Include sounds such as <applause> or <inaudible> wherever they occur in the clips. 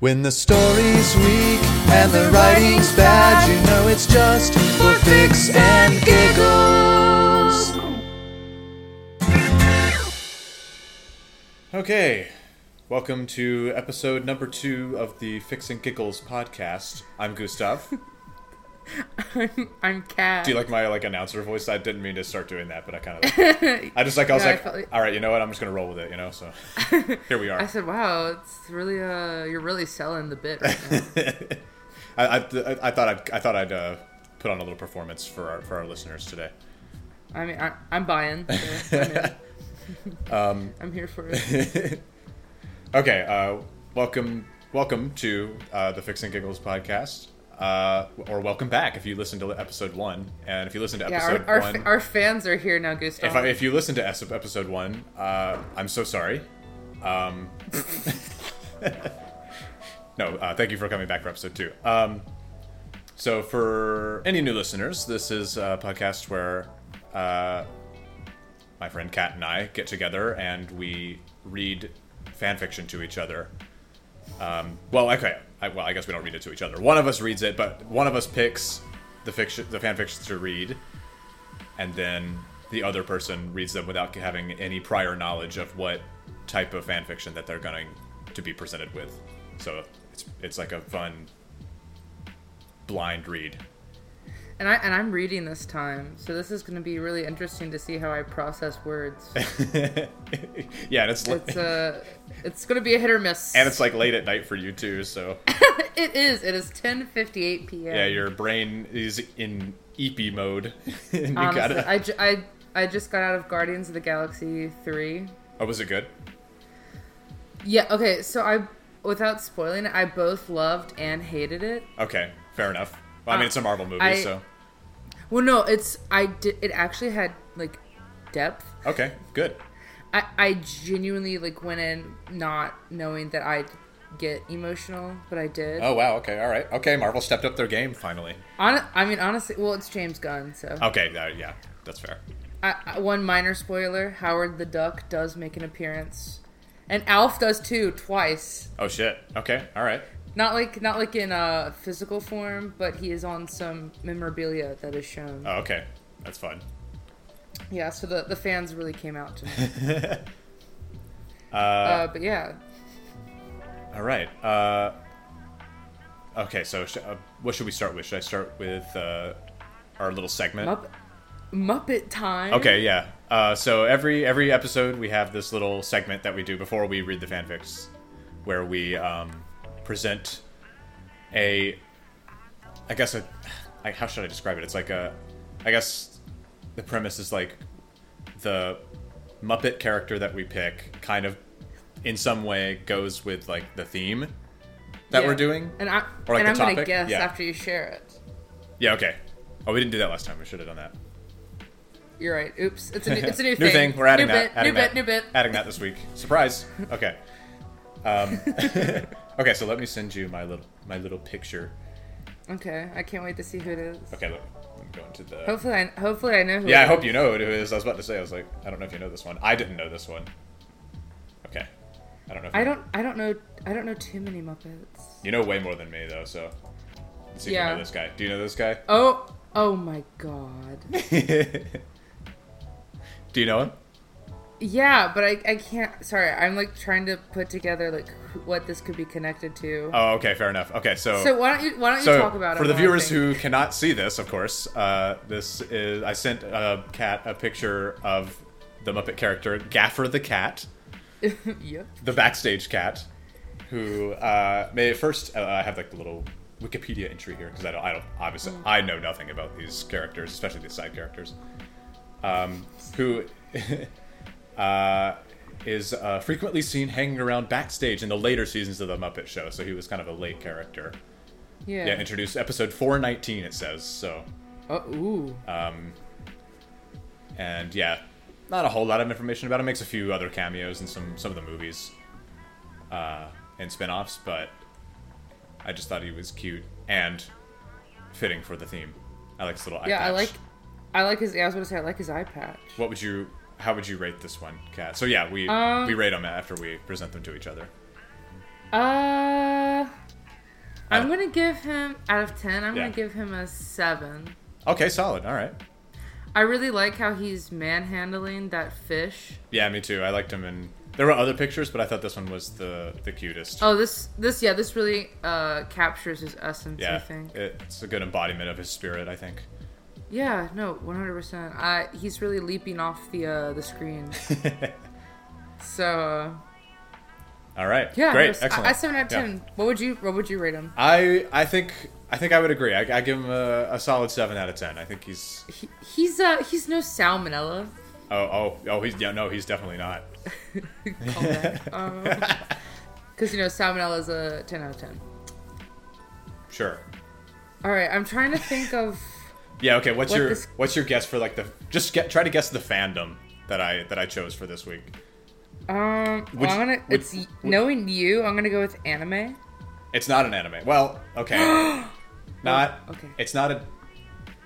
When the story's weak and the writing's bad, you know it's just for fics and giggles. Okay, welcome to episode number two of the Fics and Giggles podcast. I'm Gustav. <laughs> I'm, I'm Kat. Do you like my like announcer voice? I didn't mean to start doing that, but I kind of. <laughs> I just like I was Yeah, I like, like- all right, you know what? I'm just gonna roll with it, you know. So <laughs> here we are. I said, "Wow, it's really uh, you're really selling the bit right now." <laughs> I, I, I, I thought I'd I thought I'd uh, put on a little performance for our for our listeners today. I mean, I, I'm buying. So I'm. Um, I'm here for it. Okay, uh, welcome welcome to uh, the Fics and Giggles podcast. Uh, or welcome back if you listened to episode one, and if you listened to Yeah, episode our, our, one, fa- our fans are here now, Gustav. If, I, if you listen to episode one, uh, I'm so sorry. Um, <laughs> no, uh, thank you for coming back for episode two. Um, so, for any new listeners, this is a podcast where uh, my friend Kat and I get together and we read fan fiction to each other. Um, well, okay. I, well, I guess we don't read it to each other. One of us reads it, but one of us picks the fiction, the fan fiction to read, and then the other person reads them without having any prior knowledge of what type of fan fiction that they're going to be presented with. So it's it's like a fun blind read. And I and I'm reading this time, so this is going to be really interesting to see how I process words. <laughs> yeah, and it's like, it's uh, it's going to be a hit or miss. and it's like late at night for you too. So <laughs> it is. It is 10:58 p.m. yeah, your brain is in EP mode. <laughs> Honestly, gotta. I, ju- I I just got out of Guardians of the Galaxy three. oh, was it good? Yeah. Okay. So I, without spoiling it, I both loved and hated it. Okay, fair enough. Well, I mean, Uh, it's a Marvel movie, I- so Well, no, it's I did. It actually had like depth. okay, good. I I genuinely like went in not knowing that I'd get emotional, but I did. Oh wow, okay, all right, okay. Marvel stepped up their game finally. Hon- I mean, honestly, well, it's James Gunn, so. Okay, uh, yeah, that's fair. I, I- one minor spoiler: Howard the Duck does make an appearance, and Alf does too, twice. Oh shit. Okay, all right. Not like not like in a physical form, but he is on some memorabilia that is shown. Oh, okay, that's fun. Yeah, so the the fans really came out to me. <laughs> Uh, Uh, but yeah, all right. Uh, okay, so sh- uh, what should we start with? Should I start with uh, our little segment? Mupp- Muppet time. Okay, yeah. Uh, so every every episode we have this little segment that we do before we read the fanfics, where we um, present a, I guess a, I, how should I describe it? It's like a, I guess the premise is like the Muppet character that we pick kind of in some way goes with like the theme that Yeah. we're doing. and I Or, like, and the I'm gonna guess Yeah. after you share it. Yeah, okay. Oh, we didn't do that last time. We should have done that. You're right. Oops, it's a new, it's a new, <laughs> new thing. We're adding new that. Bit, adding new that. bit. New bit. Adding that this week. Surprise. Okay. Um, <laughs> <laughs> okay. So let me send you my little my little picture. Okay, I can't wait to see who it is. Okay. Look. I'm going to the. Hopefully, I hopefully I know who. yeah, I hope is. you know who it is. I was about to say. I was like, I don't know if you know this one. I didn't know this one. Okay. I don't know. If I don't. I don't know. I don't know too many Muppets. You know way more than me though. So. Let's see if you know this guy. Do you know this guy? Oh. Oh my god. <laughs> Do you know him? Yeah, but I, I can't. Sorry, I'm like trying to put together like what this could be connected to. Oh, okay. Fair enough. Okay. So. so why don't you why don't you talk about it? for the viewers who cannot see this of course uh, this is i sent a cat a picture of the muppet character gaffer the cat <laughs> yep. the backstage cat who uh, may first uh, i have like the little wikipedia entry here because i don't i don't obviously Mm. i know nothing about these characters especially these side characters um, who <laughs> uh, is uh, frequently seen hanging around backstage in the later seasons of the muppet show so he was kind of a late character Yeah. yeah, introduced episode 419, it says. So, oh ooh. um, and yeah, not a whole lot of information about him. Makes a few other cameos in some some of the movies, uh, and spin-offs, but I just thought he was cute and fitting for the theme. I like his little eye patch. yeah, I like. I like his. Yeah, I was gonna say I like his eye patch. What would you? How would you rate this one, Kat? So yeah, we Um, we rate them after we present them to each other. Uh. I'm gonna give him out of ten. I'm Yeah. gonna give him a seven. Okay, solid. All right. I really like how he's manhandling that fish. Yeah, me too. I liked him, and there were other pictures, but I thought this one was the the cutest. Oh, this this yeah, this really uh captures his essence. I yeah, think. it's a good embodiment of his spirit. I think. Yeah, no, one hundred percent. I he's really leaping off the uh the screen. <laughs> so All right. yeah, Great. no, s- Excellent. I, I seven out of Yeah. ten. What would you what would you rate him? I I think I think I would agree. I, I give him a, a solid seven out of ten. I think he's He, he's uh he's no salmonella. oh oh oh he's yeah no he's definitely not. <laughs> Because you know salmonella is a ten out of ten. Sure. All right, I'm trying to think of. Yeah. Okay. What's What your this- what's your guess for like the just get try to guess the fandom that I that I chose for this week. Um, Would well, I'm gonna. would- it's knowing you. I'm gonna go with anime. It's not an anime. Well, okay. <gasps> not okay. It's not a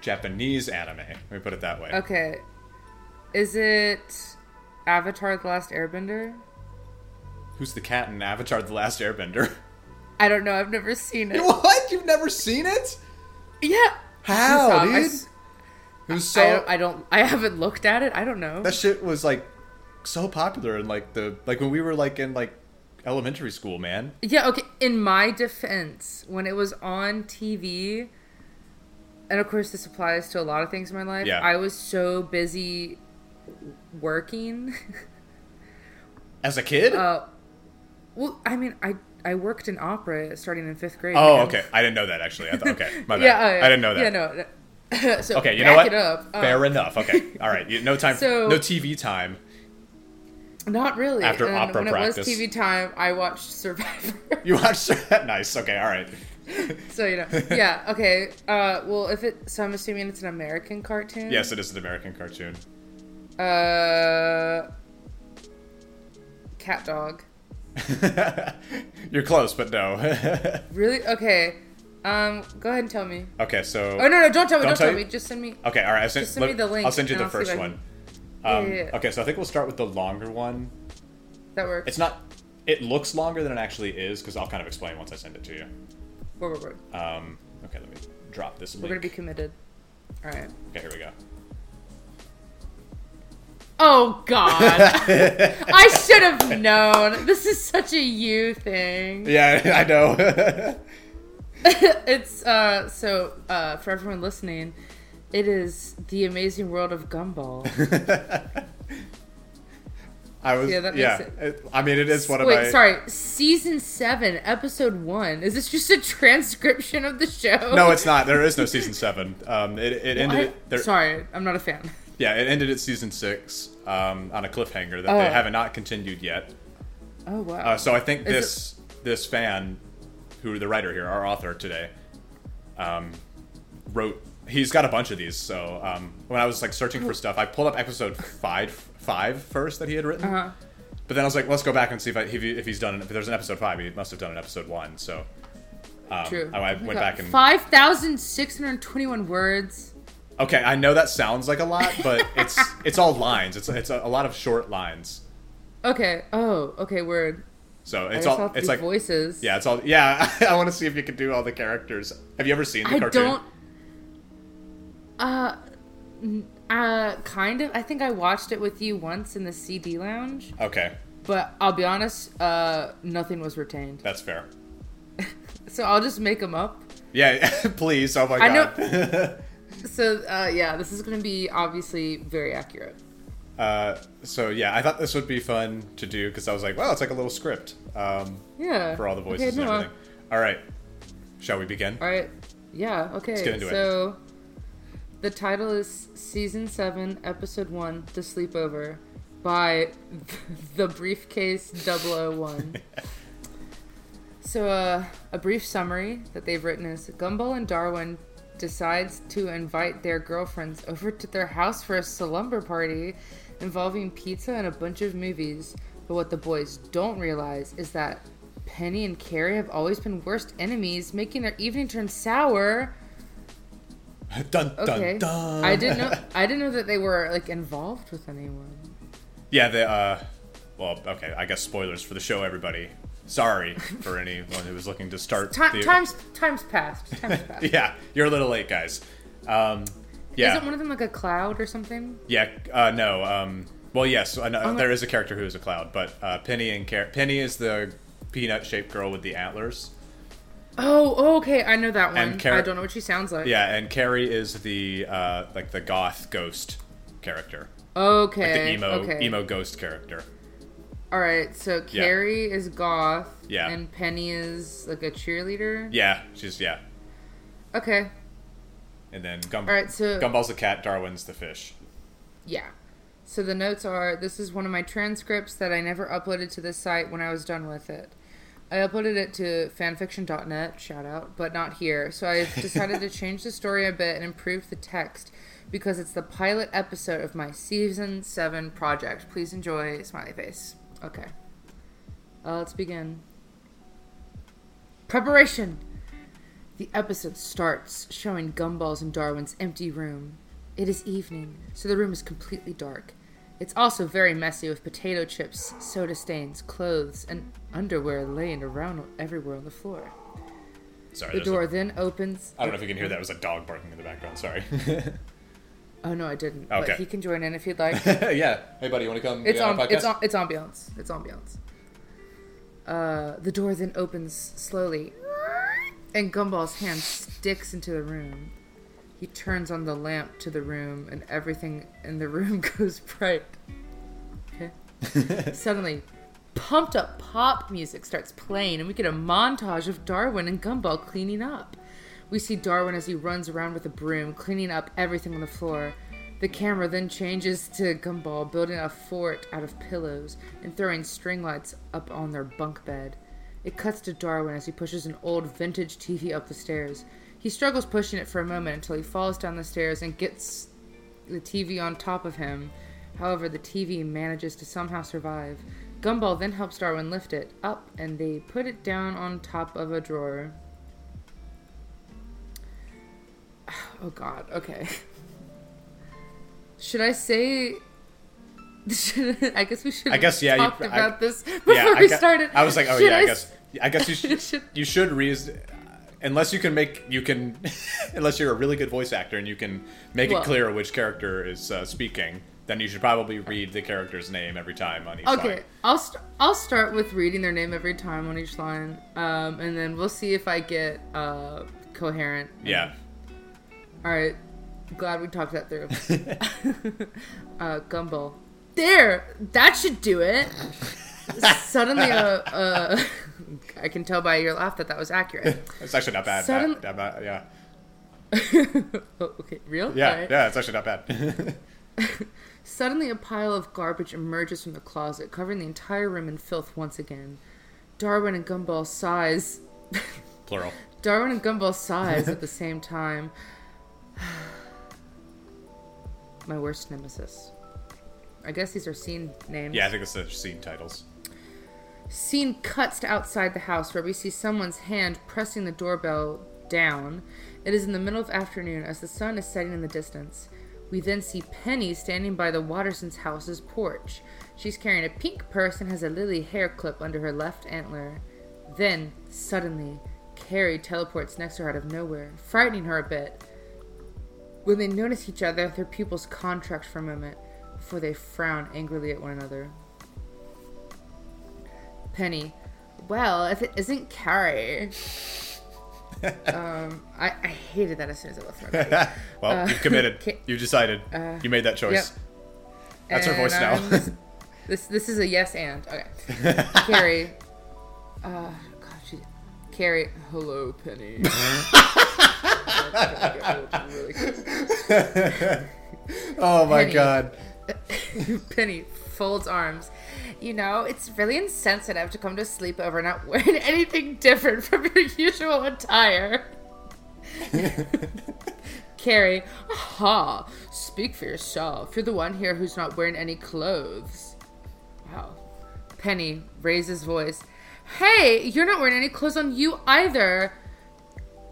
Japanese anime. Let me put it that way. Okay, is it Avatar: The Last Airbender? Who's the cat in Avatar: The Last Airbender? I don't know. I've never seen <laughs> it. what? You've never seen it? Yeah. How, Stop. I dude? s- It was I, so don't, I don't. I haven't looked at it. I don't know. that shit was like so popular in like the like when we were like in like elementary school, man. Yeah, okay. In my defense, when it was on TV, and of course this applies to a lot of things in my life, Yeah. I was so busy working. <laughs> As a kid? uh, well, I mean, I I worked in opera starting in fifth grade. oh, okay. I didn't know that actually. I thought, okay, <laughs> my bad. Yeah, I didn't know that. Yeah, no. no. <laughs> so Okay, you know what? Um, Fair enough. Okay, <laughs> all right. No time. So- no TV time. Not really. After and opera when practice. it was TV time, I watched Survivor. You watched that? Nice. Okay, all right. so you know, yeah, okay. Uh, well, if it, so I'm assuming it's an American cartoon. Yes, it is an American cartoon. Uh, CatDog. <laughs> You're close, but no. <laughs> Really? Okay. Um, go ahead and tell me. okay, so Oh no, no, don't tell me. Don't Don't, tell tell me. Just send me. okay, all right. I'll send, Just send me the link I'll send you the I'll first one. Yeah, Um, yeah, yeah. Okay, so I think we'll start with the longer one. That works. It's not. It looks longer than it actually is because I'll kind of explain once I send it to you. Word, word, word. Um, okay, let me drop this We're link. gonna be committed. All right. Okay, here we go. Oh God! <laughs> I should have known. This is such a you thing. Yeah, I know. <laughs> it's uh so uh for everyone listening, it is the amazing world of Gumball. <laughs> I was. Yeah, that yeah. makes it- I mean, it is one of my. sorry. Season seven, episode one. Is this just a transcription of the show? No, it's not. There is no season seven. Um, it, it ended. I- there, sorry, I'm not a fan. Yeah, it ended at season six um, on a cliffhanger that Oh. they have not continued yet. Oh wow. Uh, so I think Is this this fan, who the writer here, our author today, um, wrote. He's got a bunch of these. So um, when I was like searching for stuff, I pulled up episode five five first that he had written. uh-huh. But then I was like, let's go back and see if, I, if, if he's done. If there's an episode five, he must have done an episode one. So um, True. I, I went back and five thousand six hundred twenty-one words. Okay. I know that sounds like a lot, but it's <laughs> it's all lines. It's it's a, a lot of short lines. Okay. Oh, okay. Word. So it's all it's like voices. yeah, it's all yeah. <laughs> I want to see if you can do all the characters. Have you ever seen the cartoon? I cartoon? don't. Uh, uh, kind of. I think I watched it with you once in the CD lounge, Okay, but I'll be honest. Uh, nothing was retained. that's fair. <laughs> So I'll just make them up. Yeah, please. Oh my I know- god. So uh, yeah, this is gonna be obviously very accurate. uh, so yeah, I thought this would be fun to do because I was like, well, it's like a little script um, Yeah. for all the voices Okay, and no, everything. All right, shall we begin? All right. Yeah. Okay. get into it. so the title is season seven, episode one, "The Sleepover," by <laughs> the Briefcase 001. <laughs> so uh, a brief summary that they've written is: Gumball and Darwin decides to invite their girlfriends over to their house for a slumber party involving pizza and a bunch of movies. But what the boys don't realize is that Penny and Carrie have always been worst enemies, making their evening turn sour. <laughs> dun dun Okay, dun. I didn't know. <laughs> I didn't know that they were like involved with anyone. yeah, the uh, well, okay. I guess spoilers for the show. Everybody, Sorry for anyone who was looking to start. Time, the, times times passed. Times <laughs> passed. Yeah, you're a little late, guys. Um, yeah, Isn't one of them like a cloud or something? yeah. Uh, no. Um, well, yes. Uh, no, Oh, there is a character who is a cloud, but uh, Penny and Car- Penny is the peanut-shaped girl with the antlers. Oh, oh, okay, I know that one. Car- I don't know what she sounds like. Yeah, and Carrie is the uh, like the goth ghost character, Okay. the emo okay. emo ghost character. All right. So Carrie is goth. Yeah. And Penny is like a cheerleader. Yeah, she's yeah, Okay. and then Gum- All right. So Gumball's the cat, Darwin's the fish. yeah. So the notes are: this is one of my transcripts that I never uploaded to this site when I was done with it. I uploaded it to fanfiction.net, shout out, but not here. So I <laughs> decided to change the story a bit and improve the text because it's the pilot episode of my season 7 project. Please enjoy smiley face. Okay. Uh, let's begin. Preparation. The episode starts showing Gumballs in Darwin's empty room. It is evening, so the room is completely dark. It's also very messy with potato chips, soda stains, clothes, and underwear laying around everywhere on the floor. Sorry, The there's a- door then opens. I don't know if you can hear that. It was a dog barking in the background. Sorry. <laughs> Oh no, I didn't. Okay. But he can join in if he'd like. <laughs> yeah. Hey, buddy, you want to come? It's on, It's on. It's ambiance. It's ambiance. Uh, the door then opens slowly, and Gumball's hand sticks into the room. He turns on the lamp to the room, and everything in the room <laughs> goes bright. Okay. <laughs> Suddenly, pumped up pop music starts playing, and we get a montage of Darwin and Gumball cleaning up. We see Darwin as he runs around with a broom, cleaning up everything on the floor. The camera then changes to Gumball building a fort out of pillows and throwing string lights up on their bunk bed. It cuts to Darwin as he pushes an old vintage TV up the stairs. He struggles pushing it for a moment until he falls down the stairs and gets the TV on top of him. However, the TV manages to somehow survive. Gumball then helps Darwin lift it up and they put it down on top of a drawer. <sighs> Oh god, okay. Should I say should, <laughs> I guess we should I guess, yeah, you- talked I- about this before yeah, I, we gu- started. I was like, oh Should yeah, I s- guess. I guess you <laughs> should. Should- you should reason, unless you can make you can, <laughs> unless you're a really good voice actor and you can make Well- it clear which character is uh, speaking. Then you should probably read the character's name every time on each Okay, line. I'll st- I'll start with reading their name every time on each line, um, and then we'll see if I get uh, coherent. Yeah. All right. Glad we talked that through. <laughs> uh, Gumball. There, that should do it. Suddenly, uh, uh, <laughs> I can tell by your laugh that that was accurate. It's actually not bad. Sudden- Not- not bad, yeah. <laughs> oh, okay, real? Yeah. Right. Yeah. It's actually not bad. Suddenly, a pile of garbage emerges from the closet, covering the entire room in filth once again. Darwin and Gumball sighs. Plural. Darwin and Gumball sighs at the same time. <sighs> My worst nemesis. I guess these are scene names. Yeah, I think it's the scene titles. Scene cuts to outside the house where we see someone's hand pressing the doorbell down. It is in the middle of afternoon as the sun is setting in the distance. We then see Penny standing by the Wattersons' house's porch. She's carrying a pink purse and has a lily hair clip under her left antler. Then, suddenly, Carrie teleports next to her out of nowhere, frightening her a bit. When they notice each other, their pupils contract for a moment before they frown angrily at one another. Penny. Well, if it isn't Carrie. <laughs> um, I, I hated that as soon as I left my well, you've committed. <laughs> You decided. you made that choice. That's her voice now. This this is a yes and okay. Carrie. <laughs> Uh. Carrie. Hello, Penny. <laughs> <laughs> oh my Penny. god. <laughs> Penny folds arms. You know, it's really insensitive to come to sleepover and not wearing anything different from your usual attire. Carrie, aha, speak for yourself. You're the one here who's not wearing any clothes. Wow. Penny raises voice. Hey, you're not wearing any clothes on you either.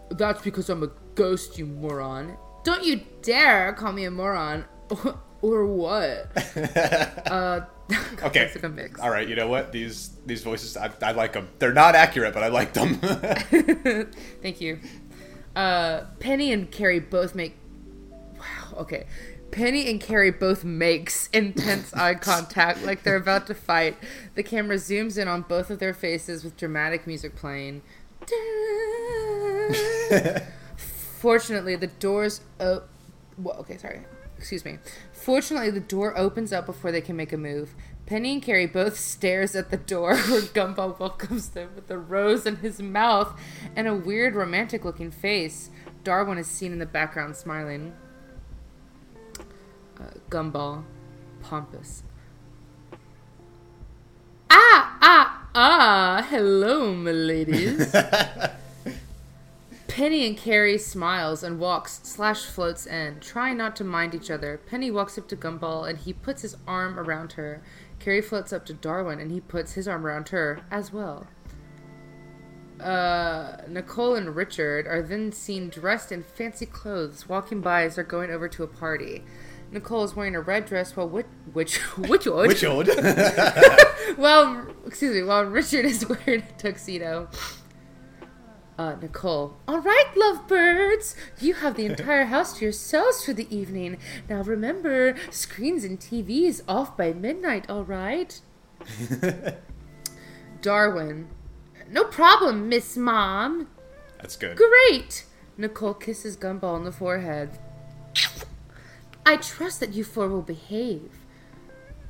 That's because I'm a ghost, you moron. Don't you dare call me a moron. <laughs> or what? <laughs> uh, <laughs> Okay. Mix. All right. You know what? These these voices, I, I like them. They're not accurate, but I like them. Thank you. Uh, Penny and Carrie both make. Wow. Okay. Penny and Carrie both makes intense <laughs> eye contact, like they're about to fight. The camera zooms in on both of their faces with dramatic music playing. <laughs> Fortunately, the doors. Oh, well, okay, sorry. Excuse me. Fortunately, the door opens up before they can make a move. Penny and Carrie both stares at the door <laughs> where Gumball welcomes them with a rose in his mouth and a weird romantic-looking face. Darwin is seen in the background smiling. Gumball, pompous. Ah, ah, ah! Hello, my ladies. <laughs> Penny and Carrie smiles and walks slash floats in, trying not to mind each other. Penny walks up to Gumball and he puts his arm around her. Carrie floats up to Darwin and he puts his arm around her as well. Uh, Nicole and Richard are then seen dressed in fancy clothes, walking by as they're going over to a party. Nicole is wearing a red dress while which which <laughs> which Which old? <laughs> well, excuse me, while Richard is <laughs> wearing a tuxedo. Uh, Nicole. All right, lovebirds. You have the entire house to yourselves for the evening. Now remember, screens and TVs off by midnight, all right? Darwin. No problem, Miss Mom. That's good. Great! Nicole kisses Gumball on the forehead. I trust that you four will behave.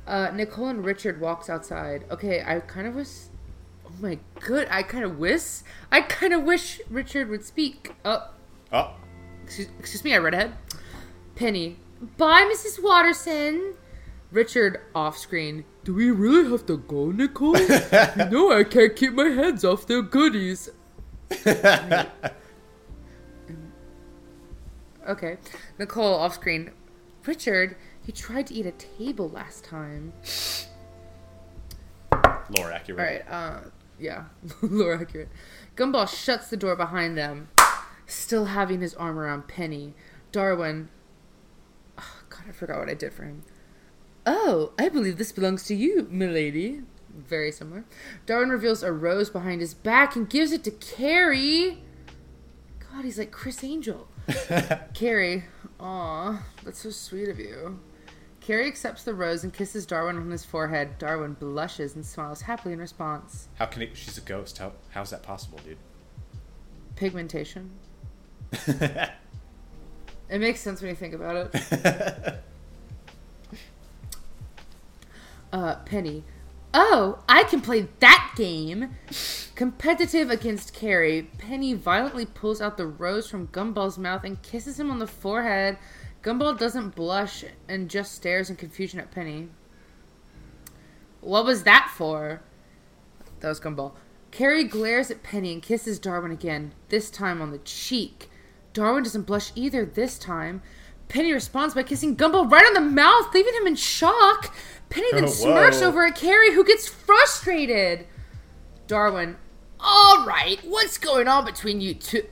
Uh, Nicole and Richard walks outside. Okay, I kind of was. Oh my good. I kind of wish. I kind of wish Richard would speak. Oh, Oh, excuse, excuse me, I read ahead. Penny. Bye, Mrs. Watterson. Richard off screen. Do we really have to go, Nicole? <laughs> you know I can't keep my hands off their goodies. <laughs> Okay. Nicole off screen. Richard, you tried to eat a table last time. lore accurate. All right. Uh, yeah, <laughs> lore accurate. Gumball shuts the door behind them, still having his arm around Penny. Darwin. Oh, God, I forgot what I did for him. Oh, I believe this belongs to you, milady. Very similar. Darwin reveals a rose behind his back and gives it to Carrie. God, he's like Criss Angel. <laughs> Carrie, aw, that's so sweet of you. Carrie accepts the rose and kisses Darwin on his forehead. Darwin blushes and smiles happily in response. How can he? She's a ghost. How how's that possible, dude? Pigmentation. <laughs> It makes sense when you think about it. <laughs> uh, Penny. Oh, I can play that game. Competitive against Carrie, Penny violently pulls out the rose from Gumball's mouth and kisses him on the forehead. Gumball doesn't blush and just stares in confusion at Penny. What was that for? That was Gumball. Carrie glares at Penny and kisses Darwin again, this time on the cheek. Darwin doesn't blush either this time. Penny responds by kissing Gumball right on the mouth, leaving him in shock. Penny then <laughs> Oh, smirks over at Carrie, who gets frustrated. Darwin, all right, what's going on between you two?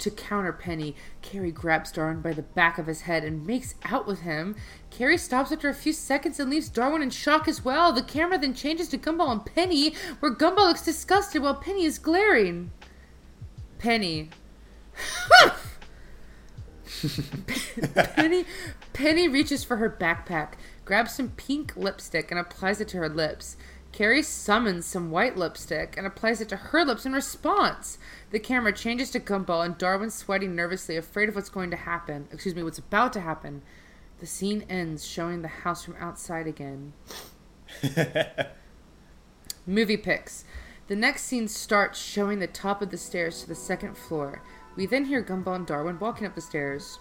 To counter Penny, Carrie grabs Darwin by the back of his head and makes out with him. Carrie stops after a few seconds and leaves Darwin in shock as well. The camera then changes to Gumball and Penny, where Gumball looks disgusted while Penny is glaring. Penny. <laughs> <laughs> Penny Penny reaches for her backpack, grabs some pink lipstick and applies it to her lips. Carrie summons some white lipstick and applies it to her lips in response. The camera changes to Gumball and Darwin sweating nervously, afraid of what's going to happen. Excuse me, what's about to happen. The scene ends, showing the house from outside again. <laughs> Movie pics. The next scene starts showing the top of the stairs to the second floor. We then hear Gumball and Darwin walking up the stairs.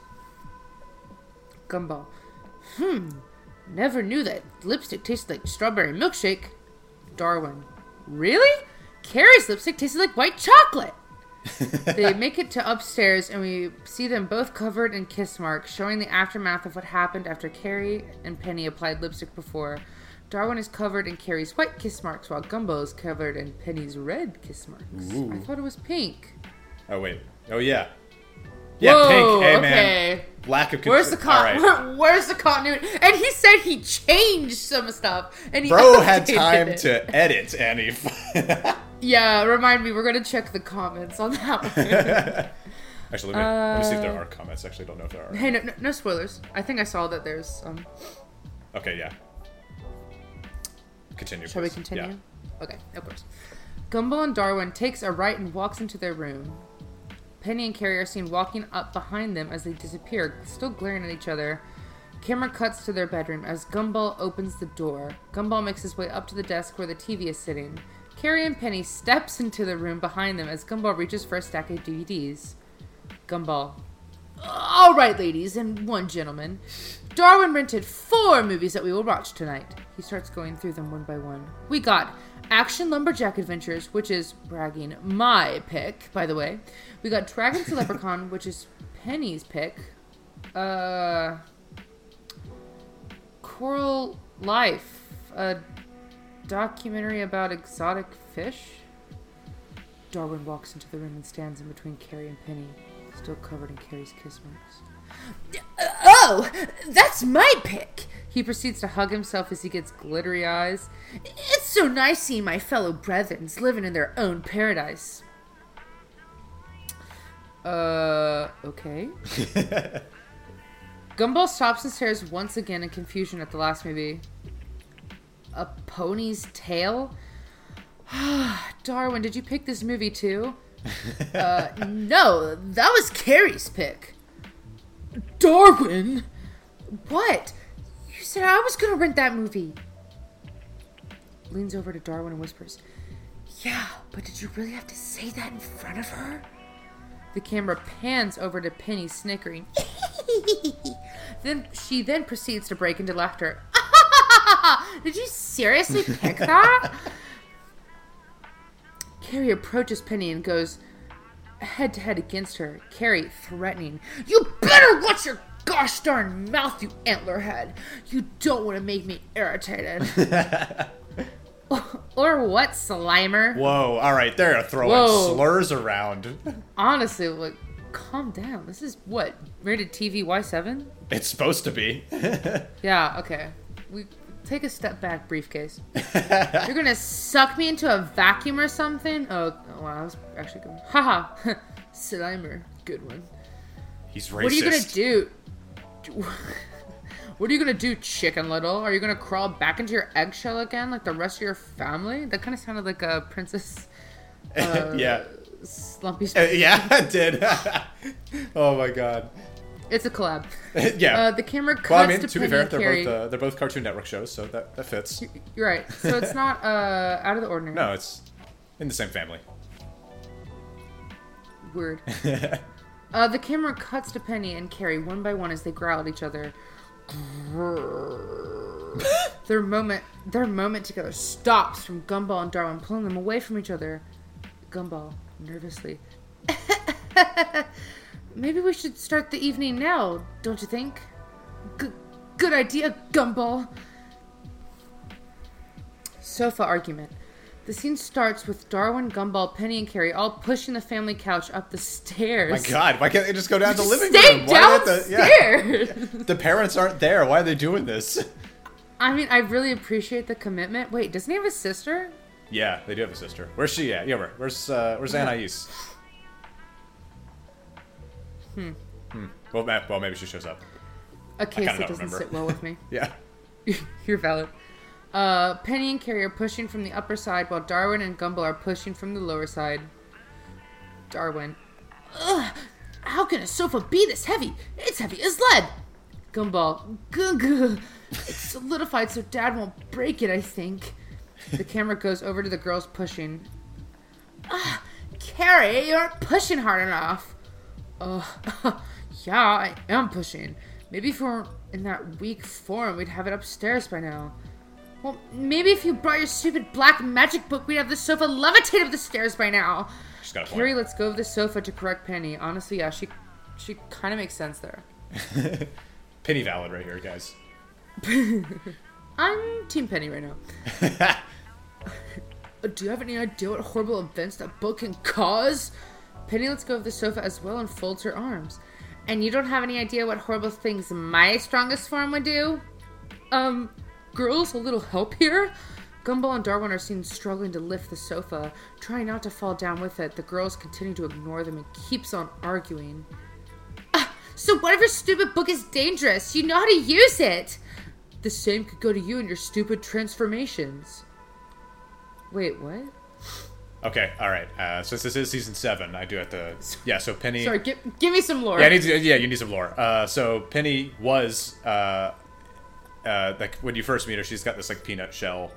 Gumball. Hmm. Never knew that lipstick tasted like strawberry milkshake. Darwin. Really? Carrie's lipstick tasted like white chocolate. <laughs> they make it to upstairs and we see them both covered in kiss marks, showing the aftermath of what happened after Carrie and Penny applied lipstick before. Darwin is covered in Carrie's white kiss marks while Gumball is covered in Penny's red kiss marks. I thought it was pink. Oh wait. Oh yeah. Yeah, Whoa, pink. Hey okay. man. lack of. Where's the All right. con- <laughs> Where's the continuity? And he said he changed some stuff, and he Bro had time it. to edit, and he. <laughs> Yeah, remind me. We're gonna check the comments on that one. <laughs> Actually, let me, let me see if there Uh, are comments. Actually, I don't know if there are. hey, no, no, no spoilers. I think I saw that there's um. Okay, yeah. Continue. Shall we continue? Yeah. Okay, of course. Gumball and Darwin takes a right and walks into their room. Penny and Carrie are seen walking up behind them as they disappear, still glaring at each other. Camera cuts to their bedroom as Gumball opens the door. Gumball makes his way up to the desk where the TV is sitting. Carrie and Penny steps into the room behind them as Gumball reaches for a stack of DVDs. Gumball. All right, ladies and one gentleman. Darwin rented four movies that we will watch tonight. He starts going through them one by one. We got Action Lumberjack Adventures, which is bragging my pick, by the way. We got Dragon to Leprechaun, which is Penny's pick. Uh, Coral Life, a documentary about exotic fish. Darwin walks into the room and stands in between Carrie and Penny, still covered in Carrie's kiss marks. Oh, that's my pick! He proceeds to hug himself as he gets glittery eyes. It's so nice seeing my fellow brethrens living in their own paradise. Uh, okay. <laughs> Gumball stops and stares once again in confusion at the last movie. A pony's tail? <sighs> Darwin, did you pick this movie too? <laughs> uh, no, that was Carrie's pick. Darwin? What? You said I was gonna rent that movie. Leans over to Darwin and whispers, Yeah, but did you really have to say that in front of her? The camera pans over to Penny snickering. <laughs> then she then proceeds to break into laughter. <laughs> Did you seriously pick that? Carrie approaches Penny and goes head to head against her. Carrie threatening, "You better watch your gosh darn mouth, you antlerhead! You don't want to make me irritated." <laughs> <laughs> or what, Slimer? Whoa! All right, they're throwing Whoa. slurs around. <laughs> Honestly, like, calm down. This is what rated TV Y seven. It's supposed to be. <laughs> Yeah, okay. We take a step back, briefcase. You're gonna suck me into a vacuum or something? Oh, oh wow, that was actually good. Haha, Slimer, good one. He's racist. What are you gonna do? What are you gonna do, Chicken Little? Are you gonna crawl back into your eggshell again, like the rest of your family? That kind of sounded like a princess <laughs> yeah. slumpy. Uh, yeah, <laughs> it did. <laughs> oh my god. It's a collab. yeah. Uh, the camera cuts well, I mean, to, to be fair, they're both uh, they're both Cartoon Network shows, so that that fits. You're right. So it's not uh, out of the ordinary. No, it's in the same family. Weird. uh, the camera cuts to Penny and Carrie one by one as they growl at each other. Their moment, their moment together stops from Gumball and Darwin, pulling them away from each other. Gumball nervously. <laughs> Maybe we should start the evening now, don't you think? G- good idea, Gumball. Sofa argument. The scene starts with Darwin, Gumball, Penny, and Carrie all pushing the family couch up the stairs. My god, why can't they just go down to the living Stay room? Why do they have to- downstairs. <laughs> The parents aren't there. Why are they doing this? I mean, I really appreciate the commitment. Wait, doesn't he have a sister? Yeah, they do have a sister. Where's she at? Yeah, where, where's uh, where's Anais? Hmm. Hmm. Well, well, maybe she shows up. A case that doesn't remember. sit well with me. <laughs> Yeah. <laughs> You're valid. Uh, Penny and Carrie are pushing from the upper side while Darwin and Gumball are pushing from the lower side. Darwin. Ugh! How can a sofa be this heavy? It's heavy as lead! Gumball. Gug. It's solidified so Dad won't break it, I think. The camera goes over to the girls pushing. Ah, Carrie, you aren't pushing hard enough. Uh, <laughs> yeah, I am pushing. Maybe if we weren't in that weak form, we'd have it upstairs by now. Well, maybe if you brought your stupid black magic book, we'd have the sofa levitate up the stairs by now. She's got a Carrie point. lets go of the sofa to correct Penny. Honestly, yeah, she she kind of makes sense there. <laughs> Penny valid right here, guys. <laughs> I'm Team Penny right now. <laughs> Do you have any idea what horrible events that book can cause? Penny lets go of the sofa as well and folds her arms. And you don't have any idea what horrible things my strongest form would do? Um, girls, a little help here? Gumball and Darwin are seen struggling to lift the sofa, trying not to fall down with it. The girls continue to ignore them and keeps on arguing. Ah, so what if your stupid book is dangerous? You know how to use it. The same could go to you and your stupid transformations. Wait, what? Okay, all right. Uh, since this is season seven, I do have to. <laughs> Yeah, so Penny. Sorry, give, give me some lore. Yeah, I need to, yeah, you need some lore. Uh, so Penny was uh, uh, like when you first meet her, she's got this like peanut shell.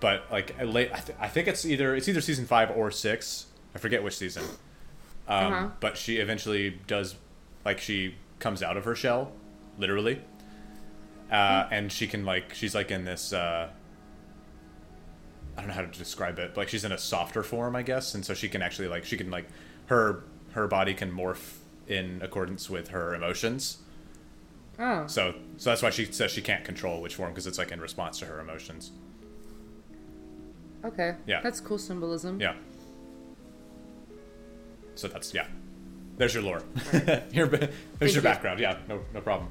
But like late, I, th- I think it's either it's either season five or six. I forget which season. Um, Uh-huh. But she eventually does, like she comes out of her shell, literally, uh, and she can like she's like in this. Uh, I don't know how to describe it. But, like she's in a softer form, I guess, and so she can actually like she can like her her body can morph in accordance with her emotions. Oh, So so that's why she says she can't control which form because it's like in response to her emotions. okay. Yeah. That's cool symbolism. Yeah. So that's yeah. There's your lore. <laughs> your, there's your you. background. Yeah, no no problem.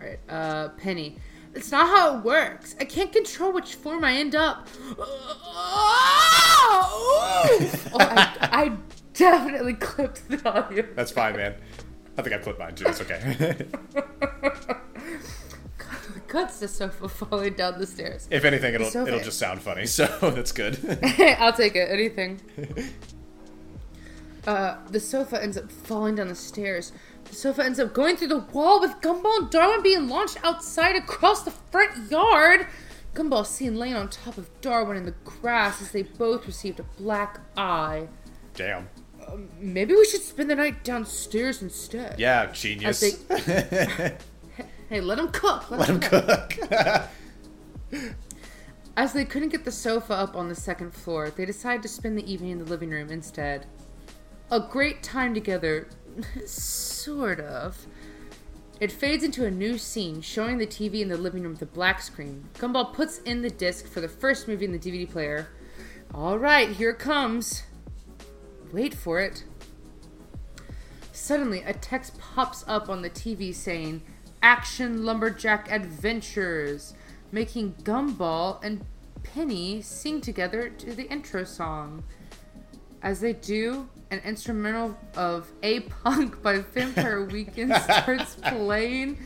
All right, uh, Penny. It's not how it works. I can't control which form I end up. <laughs> oh, I, I definitely clipped the audio. That's fine, man. I think I clipped mine too. It's okay. <laughs> Cuts the sofa falling down the stairs. if anything, it'll it'll just sound funny. <laughs> So that's good. <laughs> I'll take it. Anything. Uh, the sofa ends up falling down the stairs. The sofa ends up going through the wall with Gumball and Darwin being launched outside across the front yard. Gumball seen laying on top of Darwin in the grass as they both received a black eye. Damn. Maybe we should spend the night downstairs instead. Yeah, genius. I <laughs> Hey, let him cook. Let, Let him cook. <laughs> As they couldn't get the sofa up on the second floor, they decided to spend the evening in the living room instead. A great time together, <laughs> sort of. It fades into a new scene showing the TV in the living room with a black screen. Gumball puts in the disc for the first movie in the DVD player. All right, here it comes. Wait for it. Suddenly, a text pops up on the TV saying, Action Lumberjack Adventures, making Gumball and Penny sing together to the intro song. As they do, an instrumental of A Punk by Vampire Weekend starts <laughs> playing,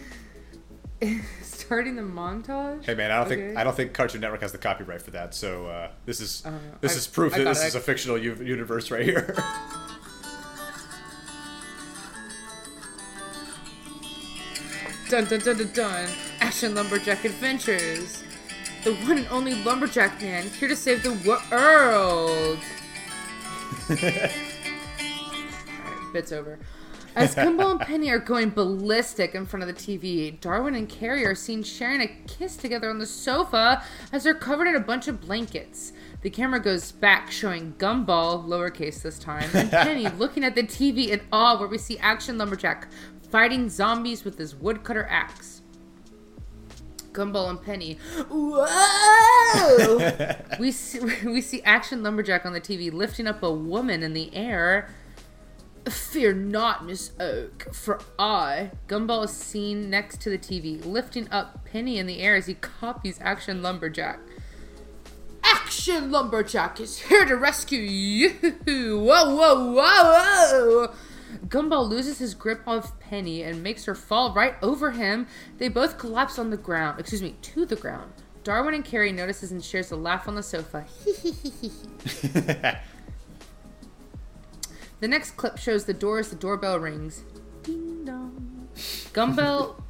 starting the montage. Hey man, I don't think Okay. I don't think Cartoon Network has the copyright for that. So uh, this is know. this I- is proof I that this is a fictional u- universe right here. <laughs> Dun dun dun dun dun! Action Lumberjack Adventures! The one and only Lumberjack Man here to save the world! <laughs> Alright, bit's over. As <laughs> Gumball and Penny are going ballistic in front of the TV, Darwin and Carrie are seen sharing a kiss together on the sofa as they're covered in a bunch of blankets. The camera goes back, showing Gumball, lowercase this time, and <laughs> Penny looking at the TV in awe, where we see Action Lumberjack fighting zombies with his woodcutter axe. Gumball and Penny. Whoa! <laughs> we see, we see Action Lumberjack on the TV lifting up a woman in the air. Fear not, Miss Oak, for I, Gumball is seen next to the TV, lifting up Penny in the air as he copies Action Lumberjack. Action Lumberjack is here to rescue you! Whoa, whoa, whoa, whoa! Gumball loses his grip of Penny and makes her fall right over him. They both collapse on the ground, excuse me, to the ground. Darwin and Carrie notices and shares a laugh on the sofa. <laughs> <laughs> The next clip shows the door as the doorbell rings. Ding dong. Gumball,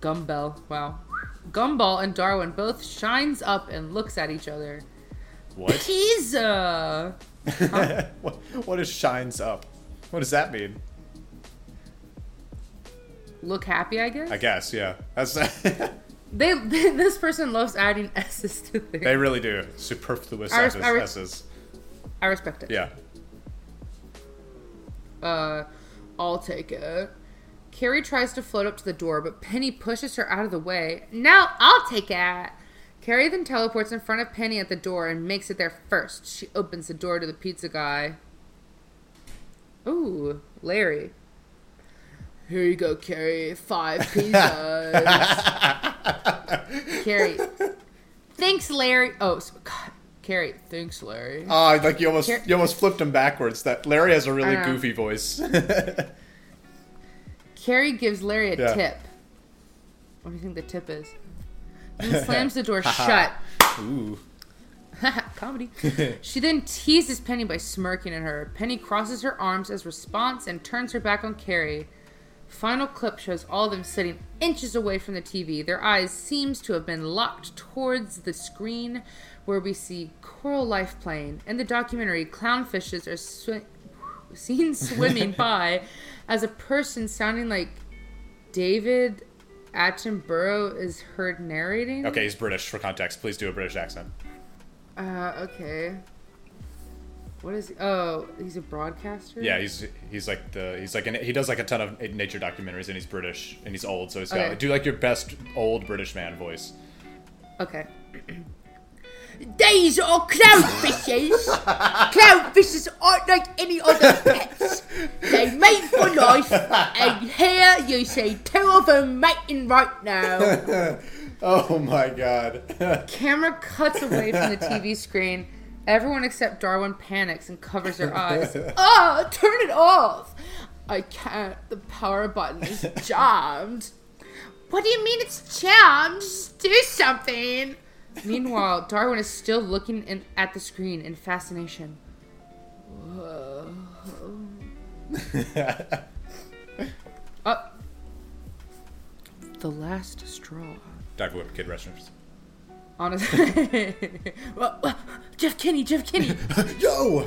Gumball, wow. Gumball and Darwin both shines up and looks at each other. what? Pizza! <laughs> what? What is shines up? What does that mean? Look happy, I guess. I guess yeah. That's <laughs> They, this person loves adding s's to things. they really do superfluous I res- S's. I res- S's. I respect it. Yeah. Uh, I'll take it. Carrie tries to float up to the door, but Penny pushes her out of the way. No, I'll take it. Carrie then teleports in front of Penny at the door and makes it there first. She opens the door to the pizza guy. Ooh, Larry. Here you go, Carrie. Five <laughs> pizzas. Carrie. Thanks, Larry. Oh, s- God. Carrie. Thanks, Larry. Oh, like you almost Here- you almost flipped him backwards. That Larry has a really goofy voice. <laughs> Carrie gives Larry a Yeah. tip. What do you think the tip is? <laughs> And slams the door shut. Ooh. <laughs> Comedy. she then teases Penny by smirking at her. Penny crosses her arms as response and turns her back on Carrie. Final clip shows all of them sitting inches away from the TV. Their eyes seems to have been locked towards the screen where we see coral life playing. In the documentary, clownfishes are swi- seen swimming <laughs> by as a person sounding like David Attenborough is heard narrating. Okay, he's British for context. Please do a British accent. Uh, okay. What is he? Oh, he's a broadcaster? Yeah, he's he's like the he's like an, he does like a ton of nature documentaries and he's British and he's old, so he's got Okay. do like your best old British man voice. Okay. <clears throat> These are clownfishes. clownfishes aren't like any other pets. They mate for life, and here you see two of them mating right now. <laughs> Oh my god. <laughs> Camera cuts away from the TV screen. Everyone except Darwin panics and covers their eyes. <laughs> Ah, turn it off! I can't. The power button is jammed. What do you mean it's jammed? Just do something. Meanwhile, Darwin is still looking in, at the screen in fascination. Whoa. Up. <laughs> Uh. The last straw. Dive Whip Kid Wrestlers. Honestly. <laughs> Well, well, Jeff Kinney, Jeff Kinney. <laughs> Yo!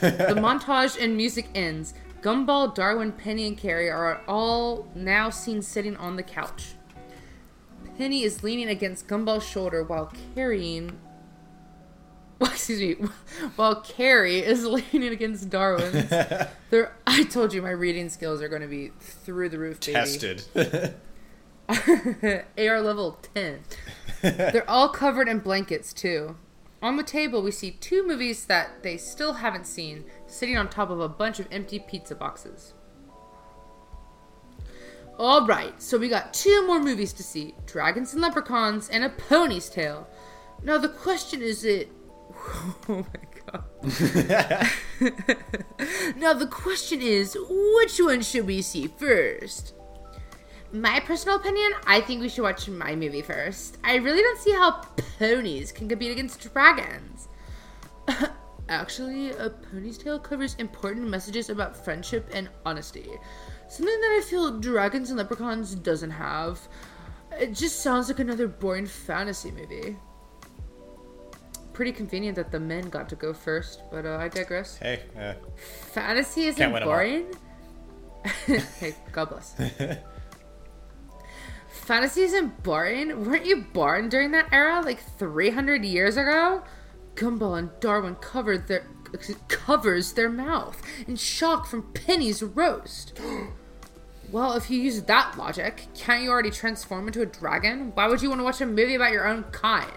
The montage and music ends. Gumball, Darwin, Penny, and Carrie are all now seen sitting on the couch. Penny is leaning against Gumball's shoulder while carrying. Well, <laughs> excuse me. <laughs> While Carrie is <laughs> leaning against Darwin's. They're, I told you my reading skills are going to be through the roof, baby. Tested. AR level 10. They're all covered in blankets, too. On the table, we see two movies that they still haven't seen, sitting on top of a bunch of empty pizza boxes. Alright, so we got two more movies to see Dragons and Leprechauns and A Pony's Tale. Now, the question is it. <laughs> Oh my god. <laughs> now, the question is which one should we see first? My personal opinion, I think we should watch my movie first. I really don't see how ponies can compete against dragons. <laughs> Actually, A Pony's Tale covers important messages about friendship and honesty. Something that I feel Dragons and Leprechauns doesn't have. It just sounds like another boring fantasy movie. Pretty convenient that the men got to go first, but uh, I digress. hey, uh, Fantasy isn't Can't win 'em all. boring. <laughs> hey, God bless. <laughs> Fantasy isn't boring. Weren't you born during that era, like 300 years ago? Gumball and Darwin covered their covers their mouth in shock from Penny's roast. <gasps> well, if you use that logic, can't you already transform into a dragon? Why would you want to watch a movie about your own kind?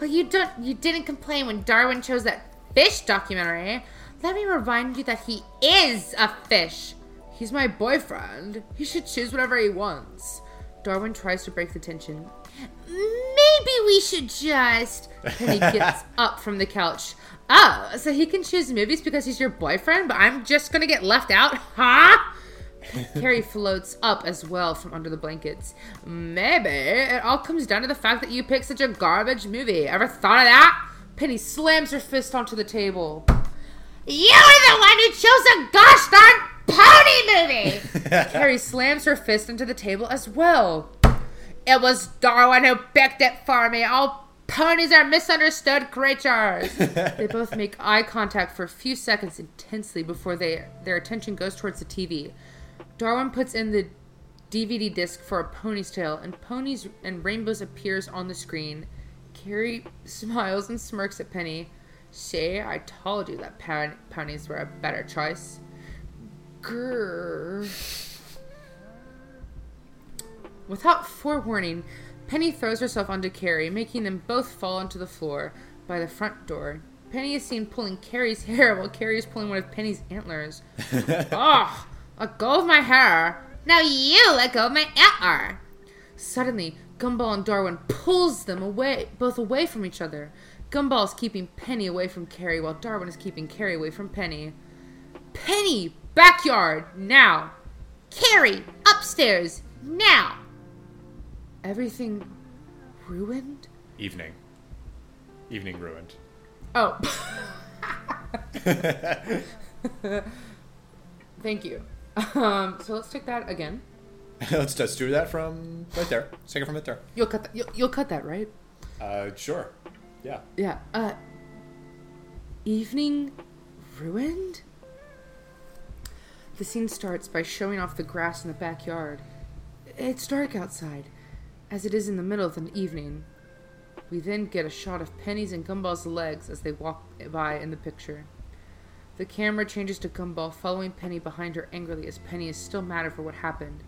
Well, you don't. You didn't complain when Darwin chose that fish documentary. Let me remind you that he is a fish. He's my boyfriend. He should choose whatever he wants. Darwin tries to break the tension. Maybe we should just. Penny <laughs> gets up from the couch. Oh, so he can choose movies because he's your boyfriend, but I'm just gonna get left out, huh? Carrie floats up as well from under the blankets. Maybe it all comes down to the fact that you picked such a garbage movie. Ever thought of that? Penny slams her fist onto the table. You were the one who chose a gosh darn pony movie! <laughs> Carrie slams her fist into the table as well. It was Darwin who picked it for me. All ponies are misunderstood creatures. <laughs> they both make eye contact for a few seconds intensely before they their attention goes towards the TV. Darwin puts in the DVD disc for a pony's tail, and ponies and rainbows appears on the screen. Carrie <laughs> smiles and smirks at Penny. See, I told you that pon- ponies were a better choice. Grrr. Without forewarning, Penny throws herself onto Carrie, making them both fall onto the floor by the front door. Penny is seen pulling Carrie's hair while Carrie is pulling one of Penny's antlers. <laughs> Ah, Let go of my hair. Now you let go of my antler. Suddenly, Gumball and Darwin pulls them away, both away from each other. Gumball is keeping Penny away from Carrie, while Darwin is keeping Carrie away from Penny. Penny, backyard, now. Carrie, upstairs, now. Everything ruined? Evening. Evening ruined. Oh. <laughs> Thank you. Um, so let's take that again. <laughs> let's just do that from right there. Let's take it from right there. You'll cut that. You'll, you'll cut that, right? Uh, sure. Yeah. Yeah. Uh. Evening ruined. The scene starts by showing off the grass in the backyard. It's dark outside, as it is in the middle of the evening. We then get a shot of Penny's and Gumball's legs as they walk by in the picture. The camera changes to Gumball following Penny behind her angrily as Penny is still mad for what happened.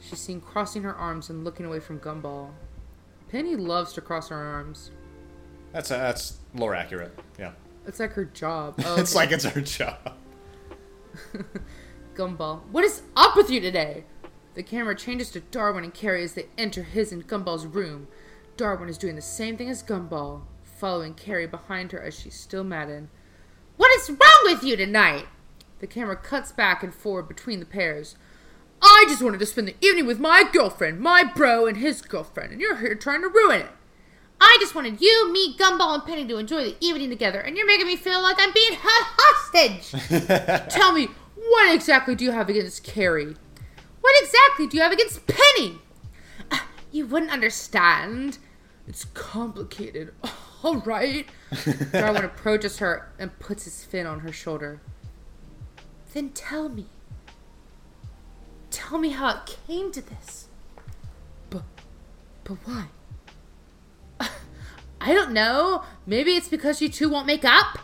She's seen crossing her arms and looking away from Gumball. Penny loves to cross her arms. That's uh, that's more accurate. Yeah. It's like her job. <laughs> Oh, It's okay. like it's her job. <laughs> Gumball. What is up with you today? The camera changes to Darwin and Carrie as they enter his and Gumball's room. Darwin is doing the same thing as Gumball, following Carrie behind her as she's still maddened. What is wrong with you tonight? The camera cuts back and forward between the pairs. I just wanted to spend the evening with my girlfriend, my bro, and his girlfriend, and you're here trying to ruin it. I just wanted you, me, Gumball, and Penny to enjoy the evening together, and you're making me feel like I'm being <laughs> held hostage. <laughs> Tell me, what exactly do you have against Carrie? What exactly do you have against Penny? Ah, You wouldn't understand. It's complicated. <laughs> All right. Darwin approaches <laughs> her and puts his fin on her shoulder. Then tell me. Tell me how it came to this. But, but why? <laughs> I don't know. Maybe it's because you two won't make up.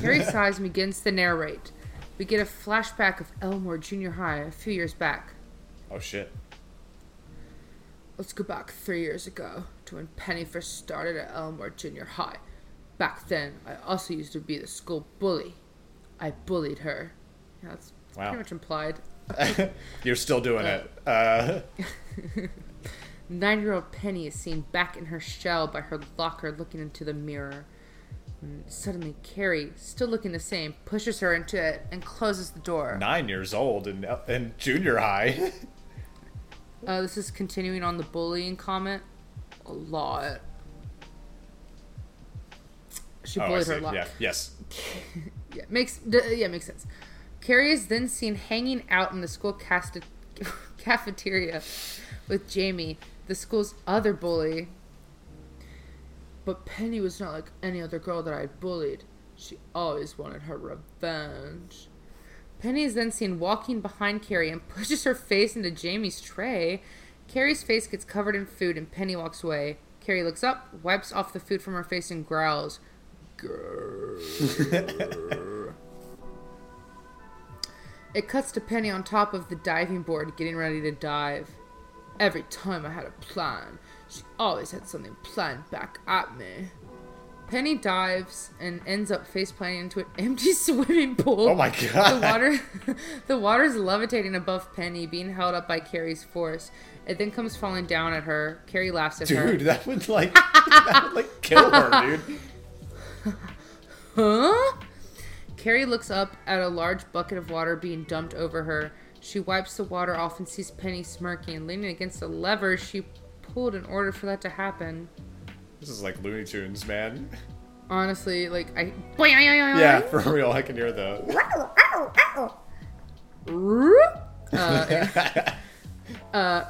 Harry sighs and begins to narrate. We get a flashback of Elmore Junior High a few years back. Oh shit. Let's go back three years ago to when Penny first started at Elmore Junior High. Back then, I also used to be the school bully. I bullied her. Yeah, that's, that's Wow. pretty much implied. <laughs> You're still doing it. Uh, <laughs> Nine year old Penny is seen back in her shell by her locker looking into the mirror. And suddenly, Carrie, still looking the same, pushes her into it and closes the door. nine years old and in junior high. <laughs> Uh, this is continuing on the bullying comment. A lot. She oh, bullied her a lot. Yeah. Yes. <laughs> Yeah, makes yeah makes sense. Carrie is then seen hanging out in the school casta- <laughs> cafeteria with Jamie, the school's other bully. But Penny was not like any other girl that I had bullied. She always wanted her revenge. Penny is then seen walking behind Carrie and <laughs> pushes her face into Jamie's tray. Carrie's face gets covered in food and Penny walks away. Carrie looks up, wipes off the food from her face, and growls. <laughs> It cuts to Penny on top of the diving board getting ready to dive. Every time I had a plan, she always had something planned back at me. Penny dives and ends up face planting into an <laughs> empty swimming pool. Oh my god! <laughs> The water the water is levitating above Penny, being held up by Carrie's force. It then comes falling down at her. Carrie laughs at her. Dude, that would like <laughs> that would like kill her, dude. Huh? Carrie looks up at a large bucket of water being dumped over her. She wipes the water off and sees Penny smirking and leaning against a lever she pulled in order for that to happen. This is like Looney Tunes, man. Honestly, like I Yeah, for real. I can hear the. <laughs> uh, <laughs> uh,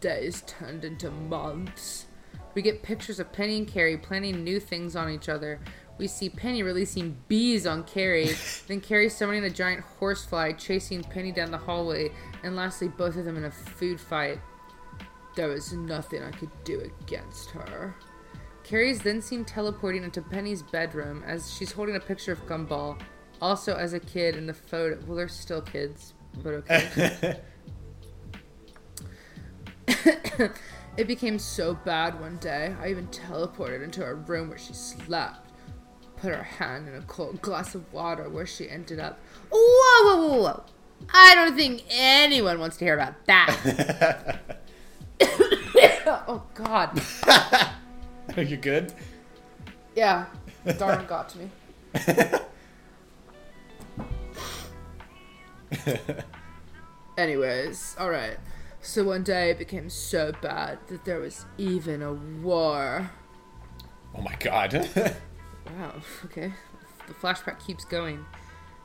days turned into months. We get pictures of Penny and Carrie planning new things on each other. We see Penny releasing bees on Carrie, <laughs> then Carrie summoning a giant horsefly, chasing Penny down the hallway, and lastly, both of them in a food fight. There was nothing I could do against her. Carrie is then seen teleporting into Penny's bedroom as she's holding a picture of Gumball, also as a kid in the photo. Well, they're still kids, but okay. <laughs> it became so bad one day, I even teleported into her room where she slept. put her hand in a cold glass of water where she ended up. Whoa, whoa, whoa, whoa. I don't think anyone wants to hear about that. <laughs> <laughs> Oh, God. <laughs> Are you good? Yeah. Darn got to me. <laughs> Anyways, alright. So one day it became so bad that there was even a war. Oh my god. Wow, okay. The flashback keeps going.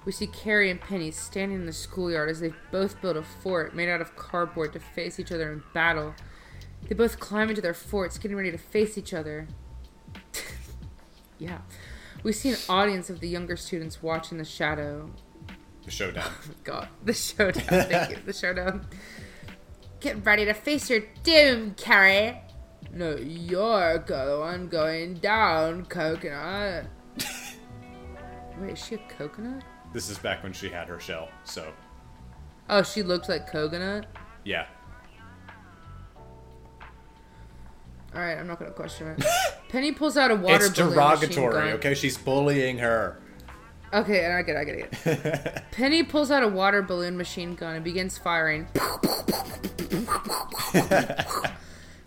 We see Carrie and Penny standing in the schoolyard as they both build a fort made out of cardboard to face each other in battle. They both climb into their forts, getting ready to face each other. <laughs> yeah. We see an audience of the younger students watching the shadow. the showdown. <laughs> Oh, God, the showdown. Thank you. The showdown. Get ready to face your doom, Carrie. No, you're the one going down, coconut. <laughs> Wait, is she a coconut? This is back when she had her shell, so Oh, she looked like coconut? yeah. Alright, I'm not gonna question it. <laughs> Penny pulls out a water It's balloon machine It's derogatory, gun. okay? She's bullying her. Okay, and I get it, I get it, I get it. Penny pulls out a water balloon machine gun and begins firing. <laughs>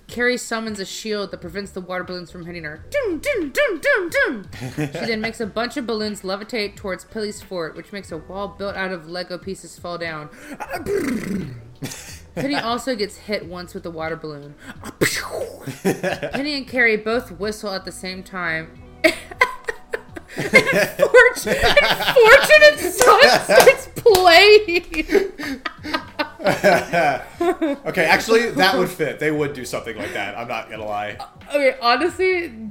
Carrie summons a shield that prevents the water balloons from hitting her. She then makes a bunch of balloons levitate towards Pilly's fort, which makes a wall built out of Lego pieces fall down. <laughs> Penny also gets hit once with a water balloon. <laughs> Penny and Carrie both whistle at the same time. Fortune, Fortunate Son starts playing. Okay, actually, that would fit. They would do something like that. I'm not gonna lie. Uh, okay, honestly,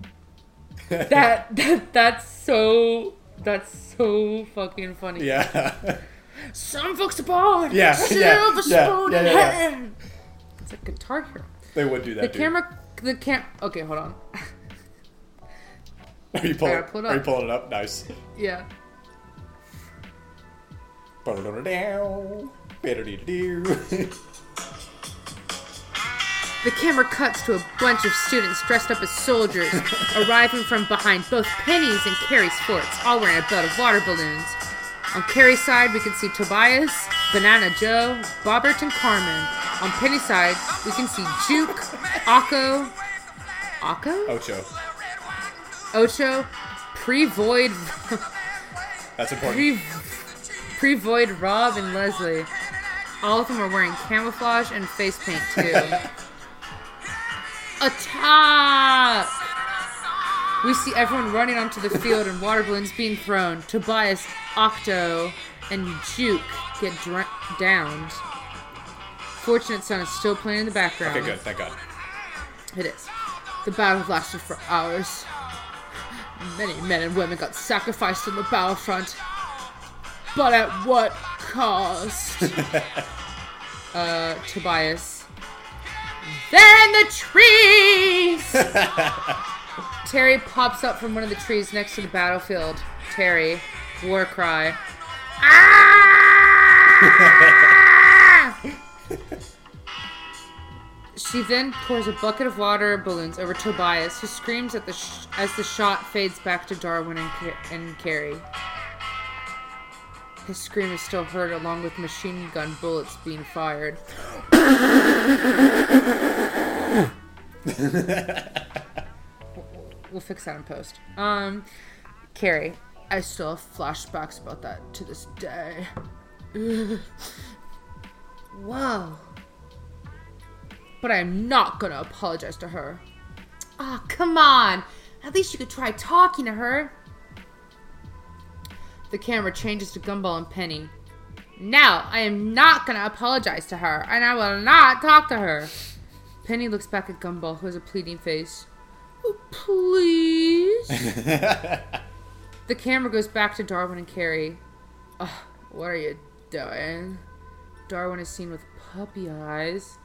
that, that that's so that's so fucking funny. Yeah. Some folks aboard. Yeah, Silver yeah, yeah, spoon yeah, in yeah, hand. It's a guitar hero. they would do that. The dude. camera, the cam. Okay, hold on. <laughs> Are you pulling? Pull it Are you pulling it up? Nice. Yeah. <laughs> The camera cuts to a bunch of students dressed up as soldiers, <laughs> arriving from behind both Penny's and Carrie's forts, all wearing a belt of water balloons. On Carrie's side, we can see Tobias, Banana Joe, Bobert, and Carmen. On Penny's side, we can see Juke, Akko, Akko? Ocho. Ocho, Pre-Void, That's important. Pre- Pre-Void Rob, and Leslie. All of them are wearing camouflage and face paint, too. <laughs> Attack! We see everyone running onto the field and water balloons being thrown. Tobias, Octo, and Juke get dr- downed. Fortunate Son is still playing in the background. Okay, good. Thank God. It is. The battle lasted for hours. Many men and women got sacrificed on the battlefront. But at what cost? <laughs> uh, Tobias. They're in the trees! <laughs> Terry pops up from one of the trees next to the battlefield. Terry, war cry. Ah! She then pours a bucket of water balloons over Tobias, who screams at the sh- as the shot fades back to Darwin and, Ca- and Carrie. His scream is still heard, along with machine gun bullets being fired. <laughs> we'll fix that in post. Um, Carrie, I still have flashbacks about that to this day. <sighs> Whoa but I am not gonna apologize to her. Ah, come on. At least you could try talking to her. The camera changes to Gumball and Penny. Now, I am not gonna apologize to her, and I will not talk to her. Penny looks back at Gumball, who has a pleading face. "Oh, please? <laughs> the camera goes back to Darwin and Carrie. Ugh, what are you doing? Darwin is seen with puppy eyes.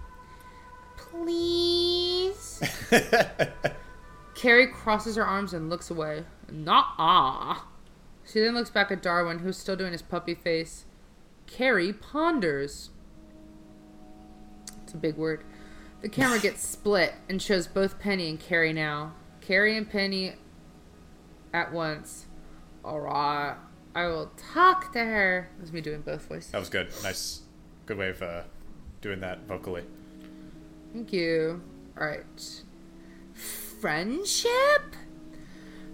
Please. <laughs> Carrie crosses her arms and looks away. Nah. Ah. She then looks back at Darwin, who's still doing his puppy face. Carrie ponders. It's a big word. The camera gets split and shows both Penny and Carrie now. Carrie and Penny at once. Alright. I will talk to her. That's me doing both voices. That was good. Nice, good way of uh, doing that vocally. Thank you. Alright. Friendship?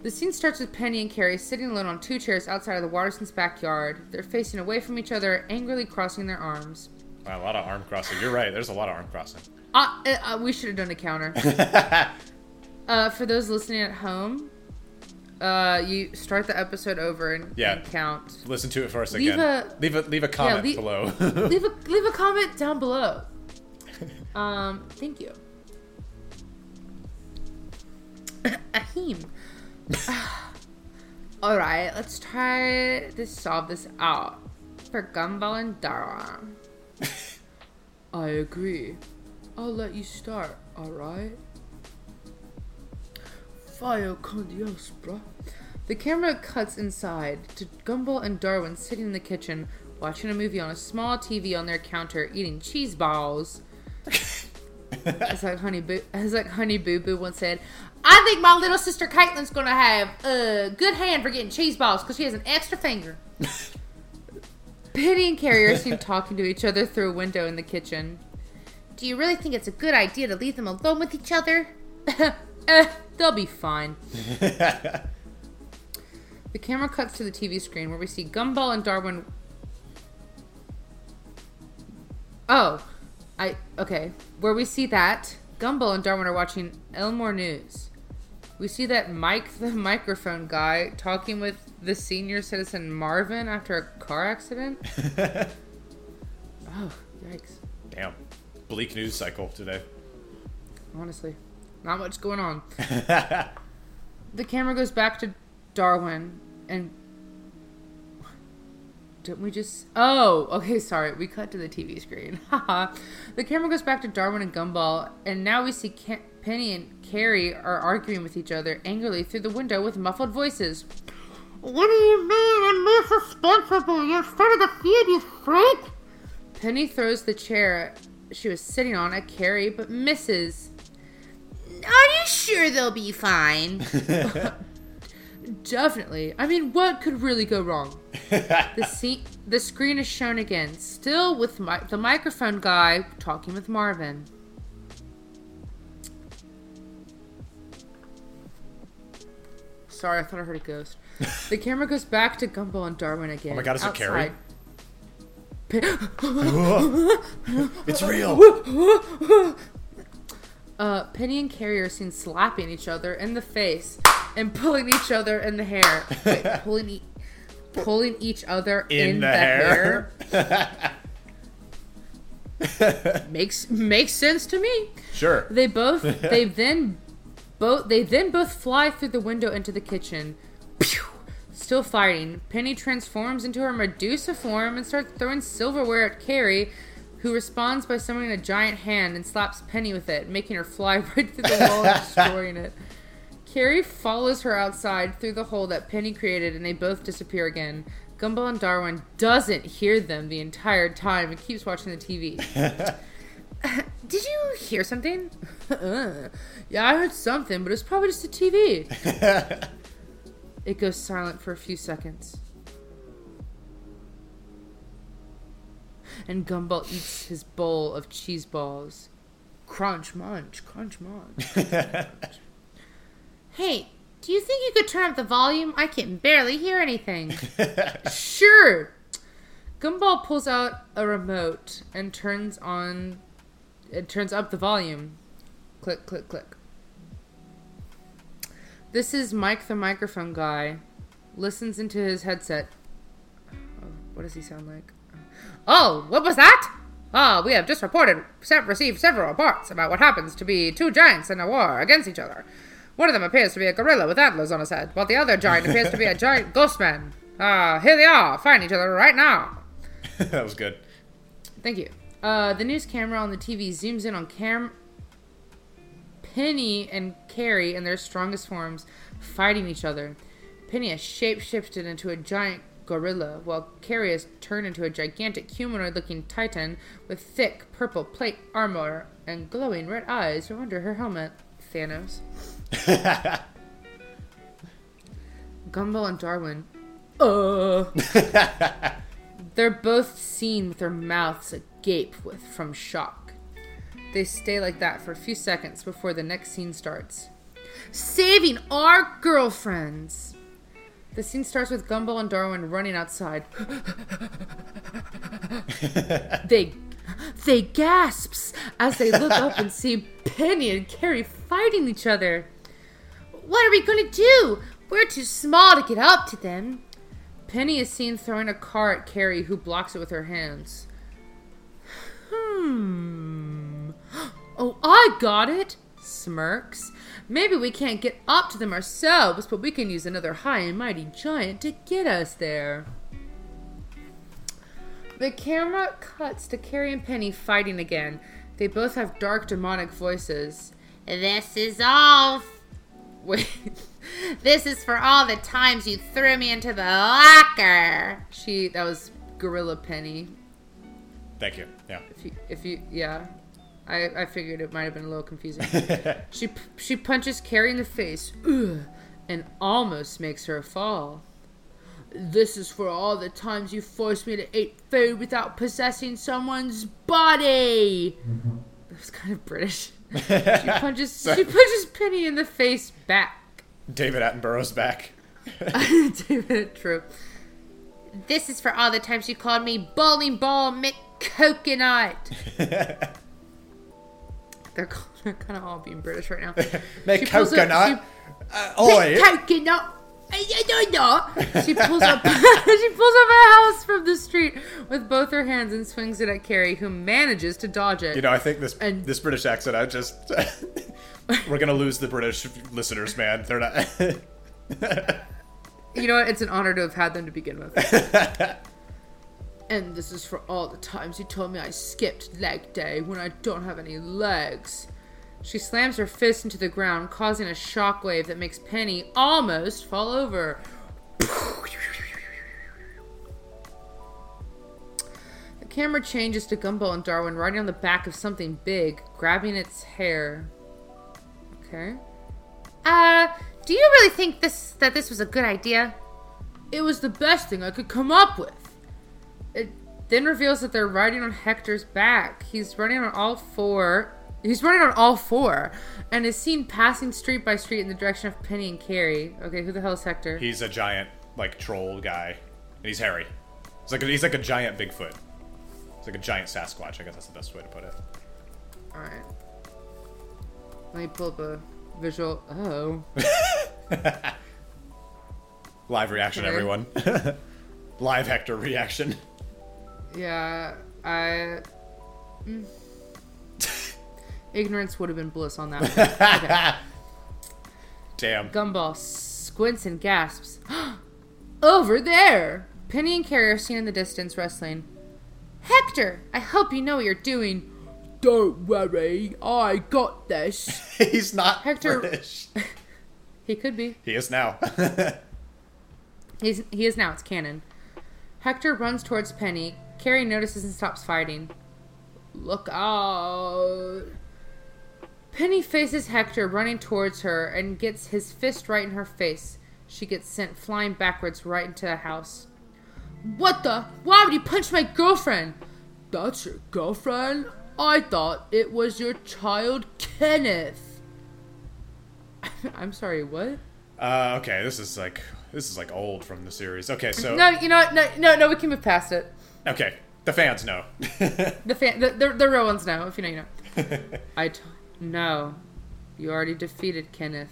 The scene starts with Penny and Carrie sitting alone on two chairs outside of the Wattersons' backyard. They're facing away from each other, angrily crossing their arms. Wow, a lot of arm crossing. You're right. There's a lot of arm crossing. Uh, uh, uh, we should have done a counter. <laughs> uh, for those listening at home, uh, you start the episode over and, Yeah. and count. Listen to it for us Leave again. a- leave a leave a comment leave- below. <laughs> leave a <laughs> leave a comment down below. Um, thank you. <coughs> Ahem. All right, let's try to solve this out for Gumball and Dara. I agree. I'll let you start. All right. Fire con Dios, bro. The camera cuts inside to Gumball and Darwin sitting in the kitchen, watching a movie on a small TV on their counter, eating cheese balls. <laughs> as like Honey Boo, as like Honey Boo Boo once said, "I think my little sister Caitlin's gonna have a good hand for getting cheese balls because she has an extra finger." <laughs> Penny and Carrie are seen talking to each other through a window in the kitchen. Do you really think it's a good idea to leave them alone with each other? <laughs> eh, they'll be fine. <laughs> The camera cuts to the TV screen where we see Gumball and Darwin. Oh, I okay. Where we see that Gumball and Darwin are watching Elmore News. We see that Mike, the <laughs> microphone guy, talking with the senior citizen Marvin after a car accident. Oh, yikes! Damn, bleak news cycle today. Honestly, not much going on. <laughs> the camera goes back to Darwin and didn't we just oh okay sorry we cut to the tv screen <laughs> the camera goes back to darwin and gumball and now we see Ke- penny and carrie are arguing with each other angrily through the window with muffled voices What do you mean I'm more suspensible? You started the feud, you freak! penny throws the chair she was sitting on at carrie but misses Are you sure they'll be fine? <laughs> Definitely. I mean, what could really go wrong? the <laughs> scene, the screen is shown again, still with the microphone guy talking with Marvin. Sorry, I thought I heard a ghost. <laughs> the camera goes back to Gumball and Darwin again. Oh my God, is it Carrie? It's real. Uh, Penny and Carrie are seen slapping each other in the face and pulling each other in the hair. Wait, <laughs> pulling, e- pulling each other in, In the, the hair. hair. <laughs> Makes makes sense to me. Sure. They both <laughs> they then both they then both fly through the window into the kitchen. Pew! Still fighting, Penny transforms into her Medusa form and starts throwing silverware at Carrie, who responds by summoning a giant hand and slaps Penny with it, making her fly <laughs> right through the wall and destroying it. Carrie follows her outside through the hole that Penny created and they both disappear again. Gumball and Darwin doesn't hear them the entire time and keeps watching the TV. <laughs> <laughs> Did you hear something? Yeah, I heard something, but it's probably just the TV. It goes silent for a few seconds. And Gumball eats his bowl of cheese balls. Crunch, munch, crunch, munch. <laughs> hey, do you think you could turn up the volume? I can barely hear anything. <laughs> Sure. Gumball pulls out a remote and turns on. It turns up the volume. Click, click, click. This is Mike the microphone guy. Listens into his headset. Oh, what does he sound like? Oh, what was that? Ah, we have just reported, received several reports about what happens to be two giants in a war against each other. One of them appears to be a gorilla with antlers on his head, while the other giant appears to be a giant <laughs> ghost man. Ah, here they are, fighting each other right now. <laughs> that was good. Thank you. Uh, the news camera on the TV zooms in on Cam, Penny, and Carrie in their strongest forms, fighting each other. Penny has shapeshifted into a giant gorilla, while Carrie has turned into a gigantic humanoid-looking titan with thick purple plate armor and glowing red eyes from under her helmet. Thanos. <laughs> Gumball and Darwin Uh. <laughs> They're both seen with their mouths agape with from shock. They stay like that for a few seconds before the next scene starts. Saving our girlfriends. The scene starts with Gumball and Darwin running outside. <laughs> they they gasps as they look up and see Penny and Carrie fighting each other. What are we gonna do? We're too small to get up to them. Penny is seen throwing a car at Carrie, who blocks it with her hands. Hmm. Oh, I got it! Smirks. Maybe we can't get up to them ourselves, but we can use another high and mighty giant to get us there. The camera cuts to Carrie and Penny fighting again. They both have dark, demonic voices. This is all. Wait, <laughs> This is for all the times you threw me into the locker. she. That was Gorilla Penny. Thank you. Yeah. If you, if you, yeah, I, I figured it might have been a little confusing. <laughs> she, p- she punches Carrie in the face, ugh, and almost makes her fall. This is for all the times you forced me to eat food without possessing someone's body. That was kind of British. <laughs> She punches, she punches Penny in the face back. David Attenborough's back. <laughs> David, true. This is for all the times you called me bowling ball McCoconut. They're, <laughs> they're kind of all being British right now. <laughs> Make She pulls up- coconut. Uh, oi. Coconut. I, I don't know. She pulls up <laughs> she pulls up a house from the street with both her hands and swings it at Carrie, who manages to dodge it. You know, I think this And- this British accent. I just we're gonna lose the British listeners, man. They're not. You know what? It's an honor to have had them to begin with. And this is for all the times you told me I skipped leg day when I don't have any legs. She slams her fist into the ground, causing a shockwave that makes Penny almost fall over. The camera changes to Gumball and Darwin riding on the back of something big, grabbing its hair. Okay. Uh, do you really think this that this was a good idea? It was the best thing I could come up with. Then reveals that they're riding on Hector's back. He's running on all four. He's running on all four and is seen passing street by street in the direction of Penny and Carrie. Okay, who the hell is Hector? he's a giant like troll guy, and he's hairy. He's like a, he's like a giant Bigfoot. He's like a giant Sasquatch. I guess that's the best way to put it. Alright. Let me pull up a visual. Oh. <laughs> Live reaction, Okay. everyone. <laughs> Live Hector reaction. Yeah, I. mm. Ignorance would have been bliss on that one. Okay. <laughs> Damn. Gumball squints and gasps. Over there! Penny and Carrie are seen in the distance wrestling. Hector, I hope you know what you're doing. Don't worry, I got this. <laughs> he's not Hector- British. <laughs> He could be. He is now. He's he is now. It's canon. Hector runs towards Penny. Carrie notices and stops fighting. Look out! Penny faces Hector running towards her and gets his fist right in her face. She gets sent flying backwards right into the house. What the? Why would you punch my girlfriend? That's your girlfriend? I thought it was your child, Kenneth. <laughs> I'm sorry, what? uh, okay, this is like this is like old from the series. Okay, so No, you know what? No, no, no. We can move past it. Okay, the fans know. <laughs> The fan, the, the, the real ones know. If you know, you know. I t- no, you already defeated Kenneth.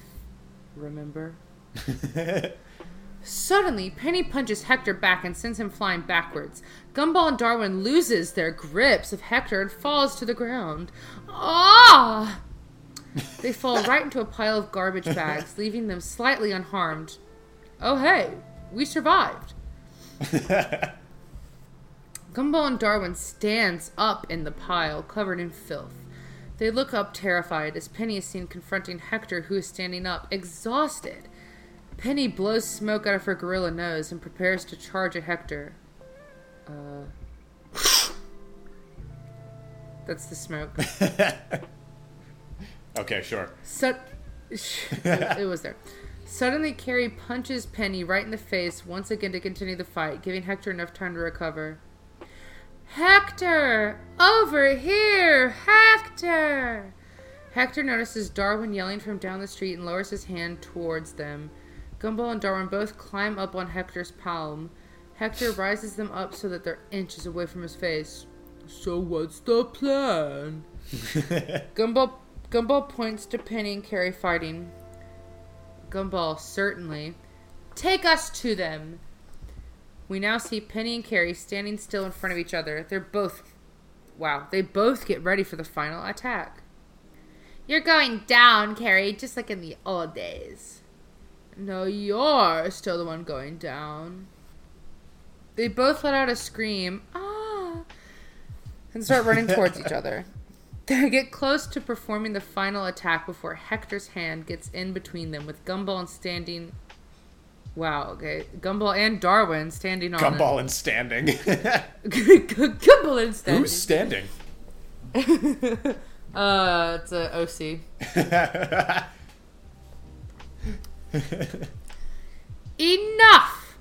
Remember? <laughs> Suddenly, Penny punches Hector back and sends him flying backwards. Gumball and Darwin loses their grips of Hector and falls to the ground. Ah! They fall right into a pile of garbage bags, <laughs> leaving them slightly unharmed. Oh hey, we survived. Gumball and Darwin stands up in the pile, covered in filth. They look up terrified as Penny is seen confronting Hector, who is standing up, exhausted. Penny blows smoke out of her gorilla nose and prepares to charge at Hector. Uh. That's the smoke. <laughs> okay, sure. So, <laughs> it was there. Suddenly, Carrie punches Penny right in the face once again to continue the fight, giving Hector enough time to recover. Hector! Over here! Hector! Hector notices Darwin yelling from down the street and lowers his hand towards them. Gumball and Darwin both climb up on Hector's palm. Hector rises them up so that they're inches away from his face. So what's the plan? <laughs> Gumball Gumball points to Penny and Carrie fighting. Gumball, certainly. Take us to them. We now see Penny and Carrie standing still in front of each other. They're both wow, they both get ready for the final attack. You're going down, Carrie, just like in the old days. No, you're still the one going down. They both let out a scream, ah, and start running towards each <laughs> other. They get close to performing the final attack before Hector's hand gets in between them, with Gumball standing. Wow, okay. Gumball and Darwin standing on. Gumball and standing. <laughs> Gumball and standing. Who's standing? <laughs> Uh, it's a OC. <laughs> Enough!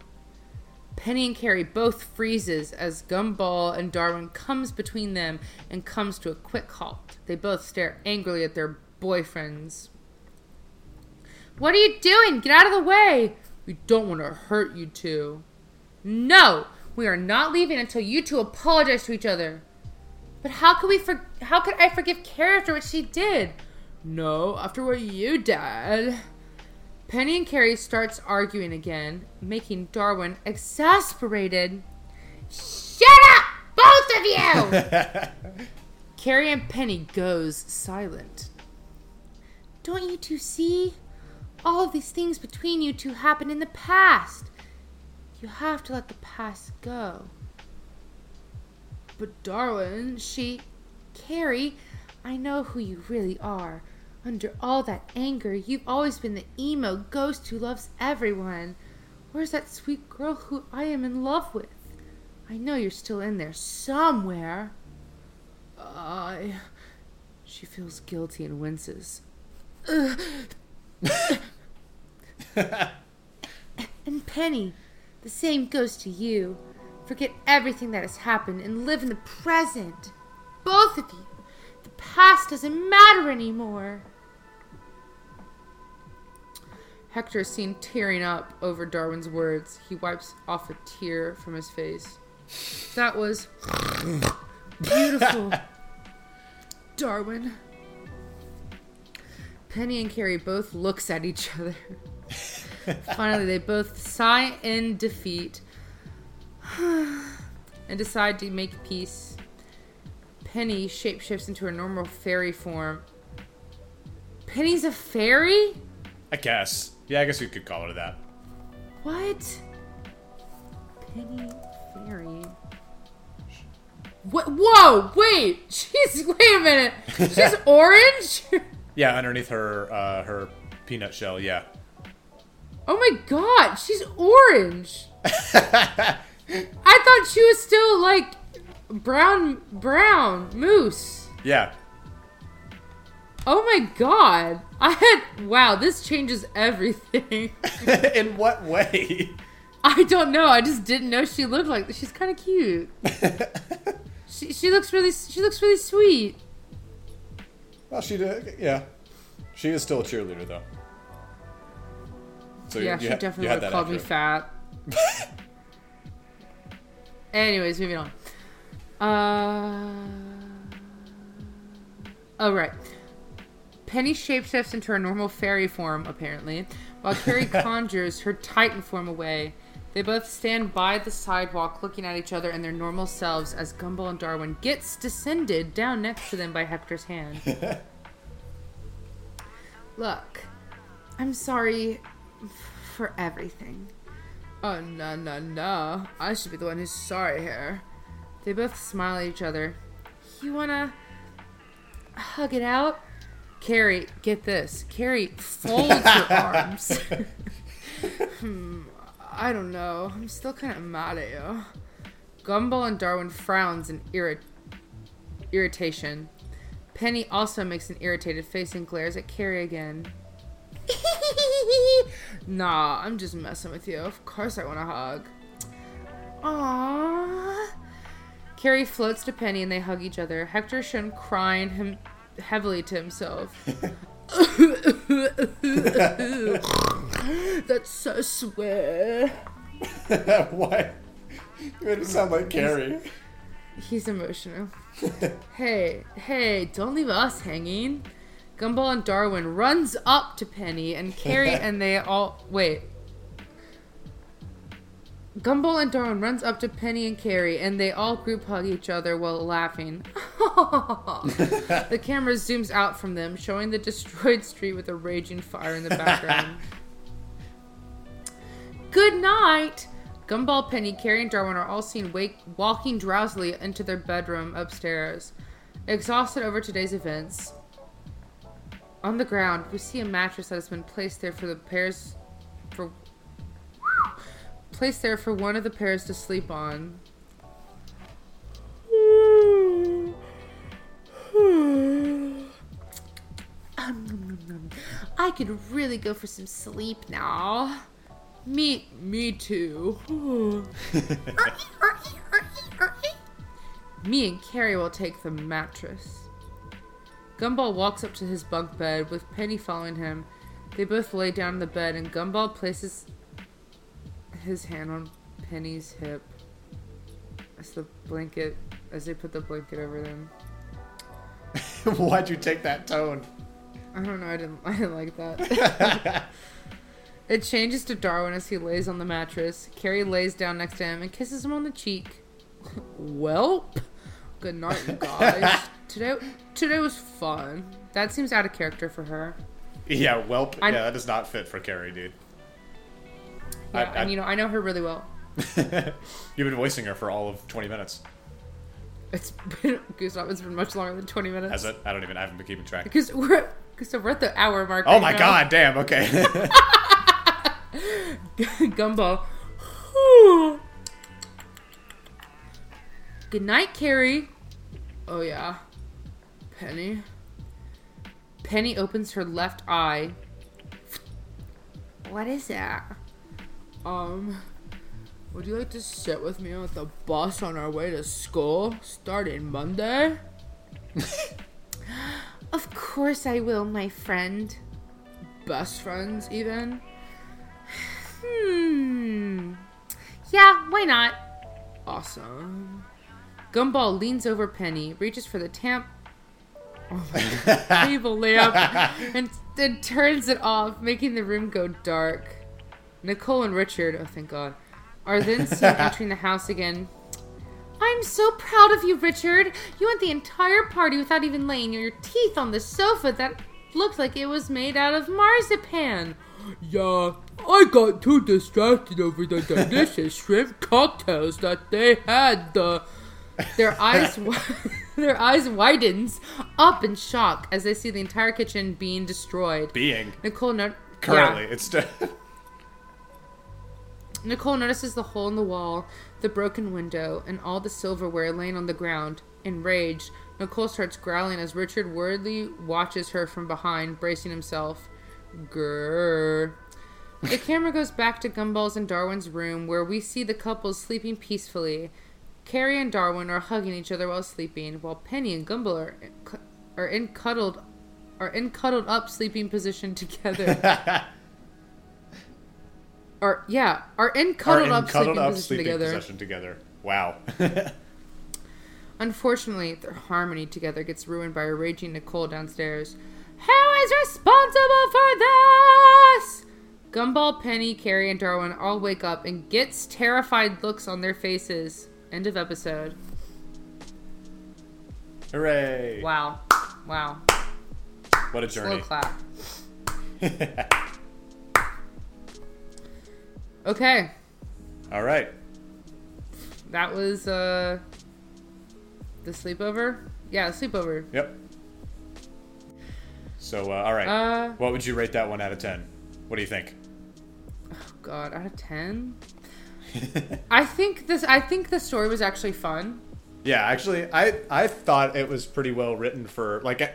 Penny and Carrie both freezes as Gumball and Darwin comes between them and comes to a quick halt. They both stare angrily at their boyfriends. What are you doing? Get out of the way! We don't want to hurt you two. No! We are not leaving until you two apologize to each other. But how could we for- how could I forgive Carrie after what she did? No, after what you did. Penny and Carrie starts arguing again, making Darwin exasperated. Shut up, both of you! <laughs> Carrie and Penny goes silent. Don't you two see? All of these things between you two happened in the past. You have to let the past go. But Darwin, she Carrie, I know who you really are. Under all that anger, you've always been the emo ghost who loves everyone. Where's that sweet girl who I am in love with? I know you're still in there somewhere. I she feels guilty and winces. <laughs> <laughs> <laughs> And Penny, the same goes to you. Forget everything that has happened and live in the present. Both of you. The past doesn't matter anymore. Hector is seen tearing up over Darwin's words. He wipes off a tear from his face. That was beautiful. <laughs> Darwin. Penny and Carrie both looks at each other. <laughs> Finally, they both sigh in defeat <sighs> and decide to make peace. Penny shapeshifts into her normal fairy form. Penny's a fairy? I guess. Yeah, I guess we could call her that. What? Penny fairy. What? Whoa! Wait! She's <laughs> wait a minute. She's <laughs> orange. Yeah, underneath her uh, her peanut shell. Yeah. Oh my god! She's orange. I thought she was still like brown, brown moose. Yeah. Oh my god! I had wow. This changes everything. <laughs> In what way? I don't know. I just didn't know she looked like. She's kind of cute. <laughs> she she looks really she looks really sweet. Well, she did. Yeah. She is still a cheerleader, though. So yeah, you she definitely you had would have called me fat. Anyways, moving on. Uh. Oh right. Penny shapeshifts into her normal fairy form, apparently, while Carrie <laughs> conjures her Titan form away. They both stand by the sidewalk looking at each other in their normal selves as Gumball and Darwin gets descended down next to them by Hector's hand. <laughs> Look, I'm sorry for everything. Oh, no, no, no. I should be the one who's sorry here. They both smile at each other. You wanna hug it out? Carrie, get this. Carrie folds <laughs> her arms. <laughs> hmm, I don't know. I'm still kind of mad at you. Gumball and Darwin frowns in irri- irritation. Penny also makes an irritated face and glares at Carrie again. <laughs> nah, I'm just messing with you. Of course I want a hug. Aww. Carrie floats to Penny and they hug each other. Hector is shown crying him heavily to himself. <laughs> That's so sweet. <laughs> Why? You made it sound like Carrie. He's emotional. hey, hey, don't leave us hanging. Gumball and Darwin runs up to Penny and Carrie <laughs> and they all wait. Gumball and Darwin runs up to Penny and Carrie and they all group hug each other while laughing. <laughs> the camera zooms out from them, showing the destroyed street with a raging fire in the background. <laughs> Good night! Gumball, Penny, Carrie, and Darwin are all seen wake, walking drowsily into their bedroom upstairs. Exhausted over today's events, on the ground, we see a mattress that has been placed there for the pairs for placed there for one of the pairs to sleep on. Um, I could really go for some sleep now. Me, me too. <laughs> me and Carrie will take the mattress. Gumball walks up to his bunk bed with Penny following him. They both lay down in the bed and Gumball places his hand on Penny's hip as the blanket as they put the blanket over them. <laughs> Why'd you take that tone? I don't know, I didn't <laughs> I didn't like that. <laughs> it changes to Darwin as he lays on the mattress. Carrie lays down next to him and kisses him on the cheek. Welp. Good night, you guys. Today today was fun. That seems out of character for her. Yeah, well, yeah, that does not fit for Carrie, dude. Yeah, I- I- and you know, I know her really well. <laughs> You've been voicing her for all of 20 minutes. It's been Gustav, it's been much longer than twenty minutes. Has it? I don't even. I haven't been keeping track. Because we're Gustav, we're at the hour mark. Oh right my now. god! Damn. Okay. <laughs> Gumball. <laughs> Good night, Carrie. Oh yeah. Penny. Penny opens her left eye. What is that? Um, would you like to sit with me on the bus on our way to school starting Monday? <laughs> of course I will, my friend. Best friends, even? Hmm. Yeah, why not? Awesome. Gumball leans over Penny, reaches for the tamp oh my table lamp, and then turns it off, making the room go dark. Nicole and Richard, oh thank God, are then seen <laughs> entering the house again. I'm so proud of you, Richard. You went the entire party without even laying your teeth on the sofa that looked like it was made out of marzipan. Yeah, I got too distracted over the delicious shrimp cocktails that they had. The their eyes <laughs> wi- <laughs> their eyes widens up in shock as they see the entire kitchen being destroyed. Being Nicole no- currently, yeah. it's st- <laughs> Nicole notices the hole in the wall, the broken window, and all the silverware laying on the ground. Enraged, Nicole starts growling as Richard worriedly watches her from behind, bracing himself. Grrr. The <laughs> camera goes back to Gumball's and Darwin's room, where we see the couple sleeping peacefully. Carrie and Darwin are hugging each other while sleeping, while Penny and Gumball are, are in cuddled are in cuddled up sleeping position <laughs> together. <laughs> Or yeah, are in are cuddled in up cuddled sleeping up position sleeping together. possession together. Wow. <laughs> Unfortunately, their harmony together gets ruined by a raging Nicole downstairs. Who is responsible for this? Gumball, Penny, Carrie, and Darwin all wake up and gets terrified looks on their faces. End of episode. Hooray! Wow. Wow. What a journey. Slow clap. <laughs> Okay. All right. That was uh the sleepover? Yeah, sleepover. Yep. So, uh, all right. Uh what would you rate that one out of ten? What do you think? Oh God, out of ten? I think this. I think the story was actually fun. Yeah, actually, I I thought it was pretty well written for like. I-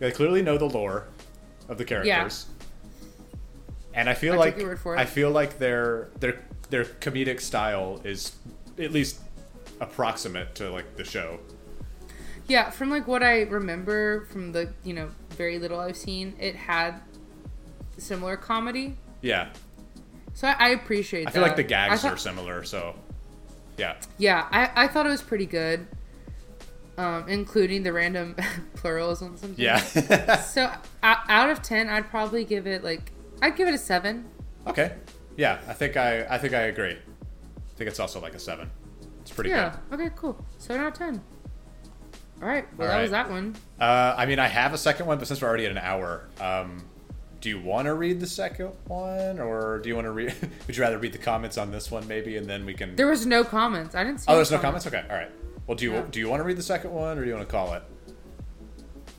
They clearly know the lore of the characters. and I feel I like take your word for it. I feel like their their their comedic style is at least approximate to like the show. Yeah, from like what I remember from the you know very little I've seen, it had similar comedy. Yeah, So I, I appreciate. I feel like the gags I are similar. So, yeah, Yeah, I, I thought it was pretty good, um, including the random <laughs> pluralisms. And yeah. Yeah. <laughs> So out of ten, I'd probably give it like I'd give it a seven. okay, yeah. I think I I think I agree. I think it's also like a seven. It's pretty yeah. good. Okay. Cool. Seven out of ten. All right. Well, All that was that one. Uh, I mean, I have a second one, but since we're already at an hour, um, do you want to read the second one, or do you want to read? <laughs> would you rather read the comments on this one, maybe, and then we can? There was no comments. I didn't see. oh, there's no comments. Okay, all right. Well, do you Yeah. do you want to read the second one, or do you want to call it?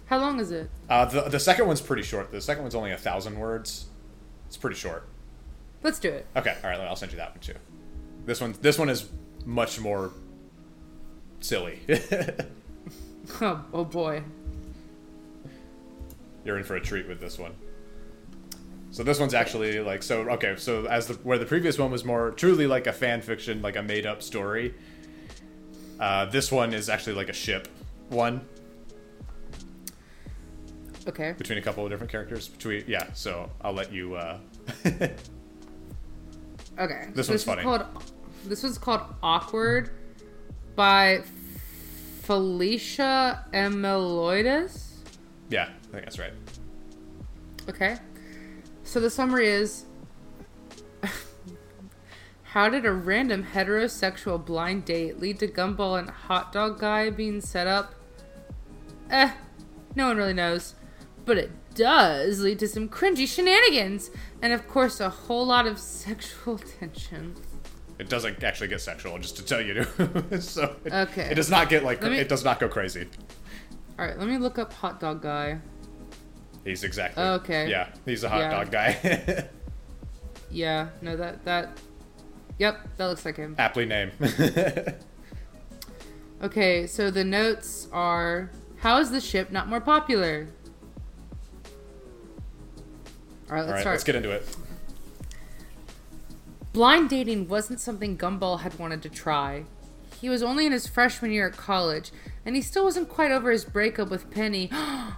How long is it? Uh, the the second one's pretty short. The second one's only a thousand words. It's pretty short. Let's do it. Okay, all right. I'll send you that one too. This one this one is much more silly. <laughs> <laughs> Oh, oh boy. You're in for a treat with this one. So this one's actually like so okay, so as the where the previous one was more truly like a fan fiction, like a made up story. Uh, this one is actually like a ship one Okay. between a couple of different characters. Between yeah, so I'll let you. Uh, <laughs> Okay. This so one's funny. Called, this one's called Awkward by Felicia Emeloides. yeah, I think that's right. Okay. So the summary is How did a random heterosexual blind date lead to Gumball and Hot Dog Guy being set up? Eh, no one really knows. But it does lead to some cringy shenanigans, and of course, a whole lot of sexual <laughs> tension. It doesn't actually get sexual, just to tell you. <laughs> so it, Okay. it does not get like me- it does not go crazy. Alright, let me look up Hot Dog Guy. He's exactly oh, Okay. Yeah, he's a hot Yeah. dog guy. <laughs> Yeah, no, that, that. Yep, that looks like him. Aptly named. <laughs> Okay, so the notes are How is the ship not more popular? Alright, let's All right, start. let's get into it. Blind dating wasn't something Gumball had wanted to try. He was only in his freshman year at college, and he still wasn't quite over his breakup with Penny. <gasps> Oh,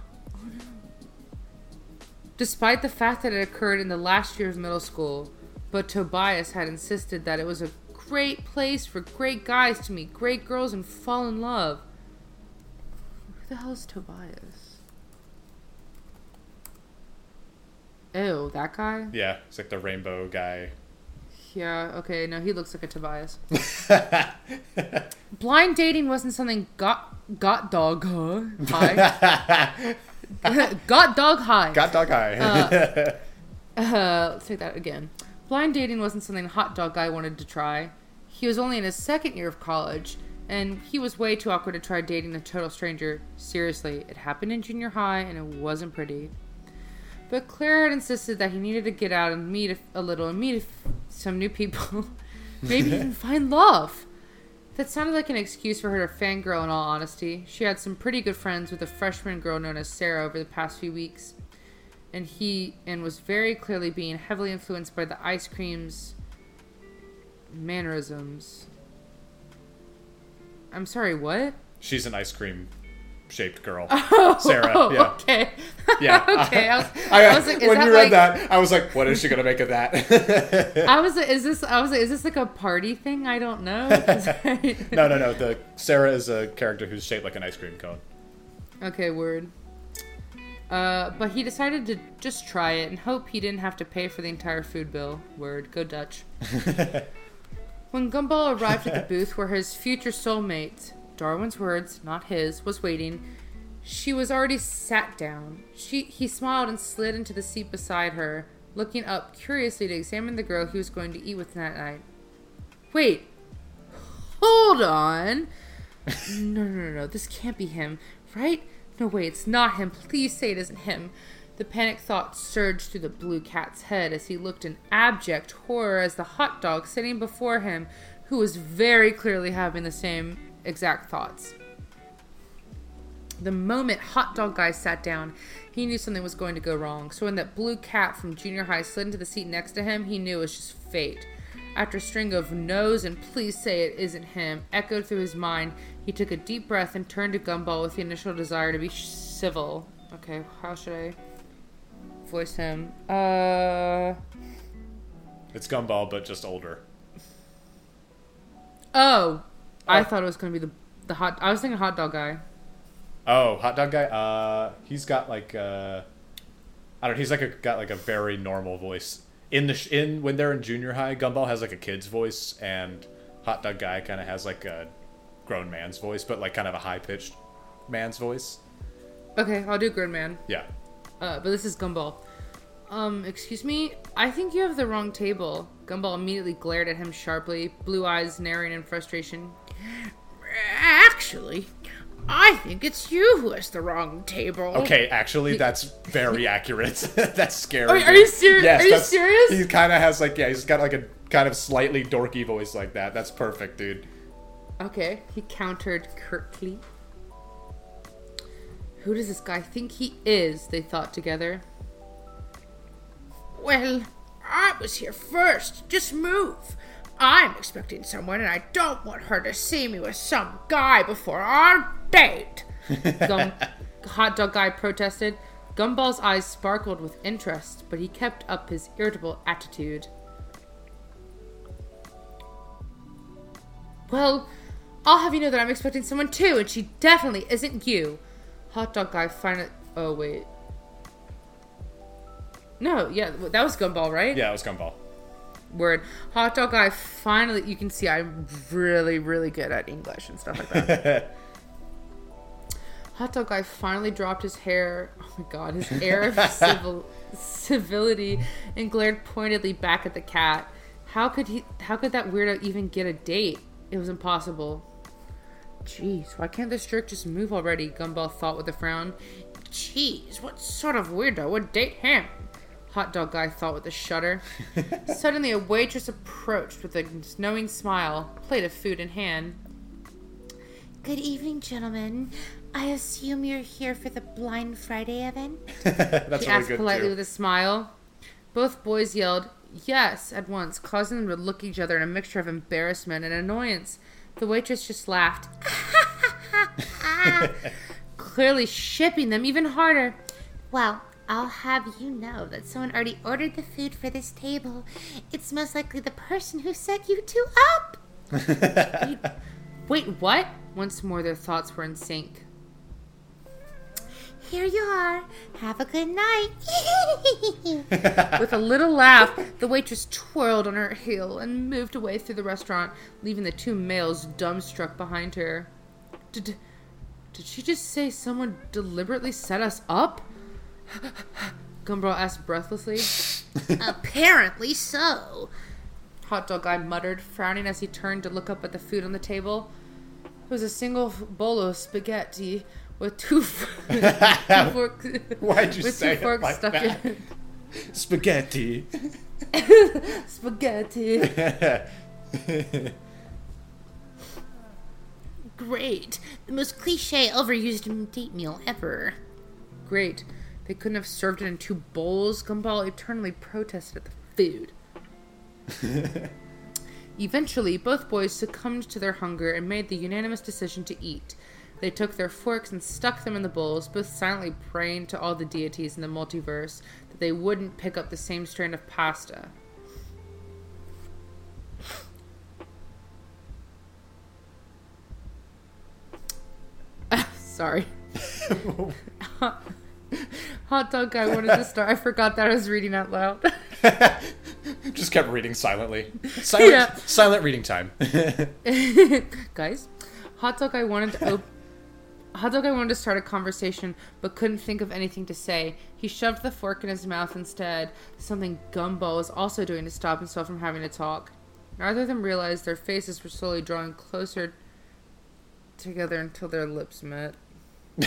oh. Despite the fact that it occurred in the last year of middle school, but Tobias had insisted that it was a great place for great guys to meet great girls and fall in love. Who the hell is Tobias? Ew, that guy? Yeah, it's like the rainbow guy. Yeah, okay, no, he looks like a Tobias. <laughs> Blind dating wasn't something got got dog huh? <laughs> <laughs> got dog high. Got dog high. Uh, <laughs> let's take that again. Blind dating wasn't something Hot Dog Guy wanted to try. He was only in his second year of college, and he was way too awkward to try dating a total stranger. Seriously, it happened in junior high, and it wasn't pretty. But Claire had insisted that he needed to get out and meet a, a little and meet some new people. <laughs> Maybe even find love. That sounded like an excuse for her to fangirl in all honesty. She had some pretty good friends with a freshman girl known as Sarah over the past few weeks. And he and was very clearly being heavily influenced by the ice cream's mannerisms. I'm sorry, what? She's an ice cream shaped girl. <laughs> Oh, Sarah, oh, <laughs> yeah. okay. <laughs> Yeah. okay. I was, I, I was like, when you read like, that, I was like, what is she gonna make of that? I was is this? I was like, is this like a party thing? I don't know. No, no, no. The Sarah is a character who's shaped like an ice cream cone. Okay, word. Uh, but he decided to just try it and hope he didn't have to pay for the entire food bill. Word, go Dutch. when Gumball arrived at the booth where his future soulmate, Darwin's words, not his, was waiting, she was already sat down. She he smiled and slid into the seat beside her, looking up curiously to examine the girl he was going to eat with that night. Wait, hold on. <laughs> No, no, no, no. This can't be him, right? No way, it's not him. Please say it isn't him. The panic thought surged through the blue cat's head as he looked in abject horror as the hot dog sitting before him, who was very clearly having the same exact thoughts. The moment Hot Dog Guy sat down, he knew something was going to go wrong. So when that blue cat from junior high slid into the seat next to him, he knew it was just fate. After a string of no's and please say it isn't him echoed through his mind, he took a deep breath and turned to Gumball with the initial desire to be civil. Okay, how should I voice him? Uh. It's Gumball, but just older. Oh, I thought it was gonna be the the hot. I was thinking hot dog guy. Oh, hot dog guy. Uh, he's got like uh, I don't. know, He's like a got like a very normal voice in the sh- in when they're in junior high. Gumball has like a kid's voice, and hot dog guy kind of has like a grown man's voice, but like kind of a high pitched man's voice. Okay, I'll do Grid Man. Yeah. Uh, but this is Gumball. Um, excuse me. I think you have the wrong table. Gumball immediately glared at him sharply, blue eyes narrowing in frustration. Actually, I think it's you who has the wrong table. Okay, actually, that's very accurate. <laughs> that's scary. Are- are you dude. seri- Yes, are you serious? He kind of has like yeah, he's got like a kind of slightly dorky voice like that. That's perfect, dude. Okay, he countered curtly. Who does this guy think he is? They thought together. Well, I was here first. Just move. I'm expecting someone, and I don't want her to see me with some guy before our date. <laughs> Gum- hot dog guy protested. Gumball's eyes sparkled with interest, but he kept up his irritable attitude. Well, I'll have you know that I'm expecting someone too, and she definitely isn't you. Hot dog guy finally. Oh wait. No, yeah, that was Gumball, right? Yeah, it was Gumball. Word. Hot dog guy finally. You can see I'm really, really good at English and stuff like that. <laughs> Hot dog guy finally dropped his hair. Oh my god, his air of <laughs> civil, civility and glared pointedly back at the cat. How could he? How could that weirdo even get a date? It was impossible. Jeez, why can't this jerk just move already? Gumball thought with a frown. Jeez, what sort of weirdo would date him? Hot dog guy thought with a shudder. <laughs> Suddenly, a waitress approached with a knowing smile, plate of food in hand. Good evening, gentlemen. I assume you're here for the Blind Friday event? <laughs> That's He really asked good politely too. with a smile. Both boys yelled, yes, at once, causing them to look at each other in a mixture of embarrassment and annoyance. The waitress just laughed, <laughs> clearly shipping them even harder. Well, I'll have you know that someone already ordered the food for this table. It's most likely the person who set you two up. <laughs> Wait, what? Once more, their thoughts were in sync. Here you are. Have a good night. <laughs> With a little laugh, the waitress twirled on her heel and moved away through the restaurant, leaving the two males dumbstruck behind her. Did, did she just say someone deliberately set us up? Gumball asked breathlessly. <laughs> Apparently so. Hot dog guy muttered, frowning as he turned to look up at the food on the table. It was a single bowl of spaghetti with two, <laughs> two forks. Why'd you with say two it forks like stuck that? in Spaghetti. <laughs> spaghetti. Great. The most cliche, overused date meal ever. Great. They couldn't have served it in two bowls. Gumball eternally protested at the food. <laughs> Eventually, both boys succumbed to their hunger and made the unanimous decision to eat. They took their forks and stuck them in the bowls, both silently praying to all the deities in the multiverse that they wouldn't pick up the same strand of pasta. <laughs> Sorry. <laughs> Hot dog guy wanted to start. I forgot that I was reading out loud. <laughs> Just kept reading silently. Silent, Yeah. silent reading time. <laughs> Guys, hot dog guy wanted to op- Hot dog guy wanted to start a conversation, but couldn't think of anything to say. He shoved the fork in his mouth instead, something Gumball was also doing to stop himself from having to talk. Neither of them realized their faces were slowly drawing closer together until their lips met. <laughs>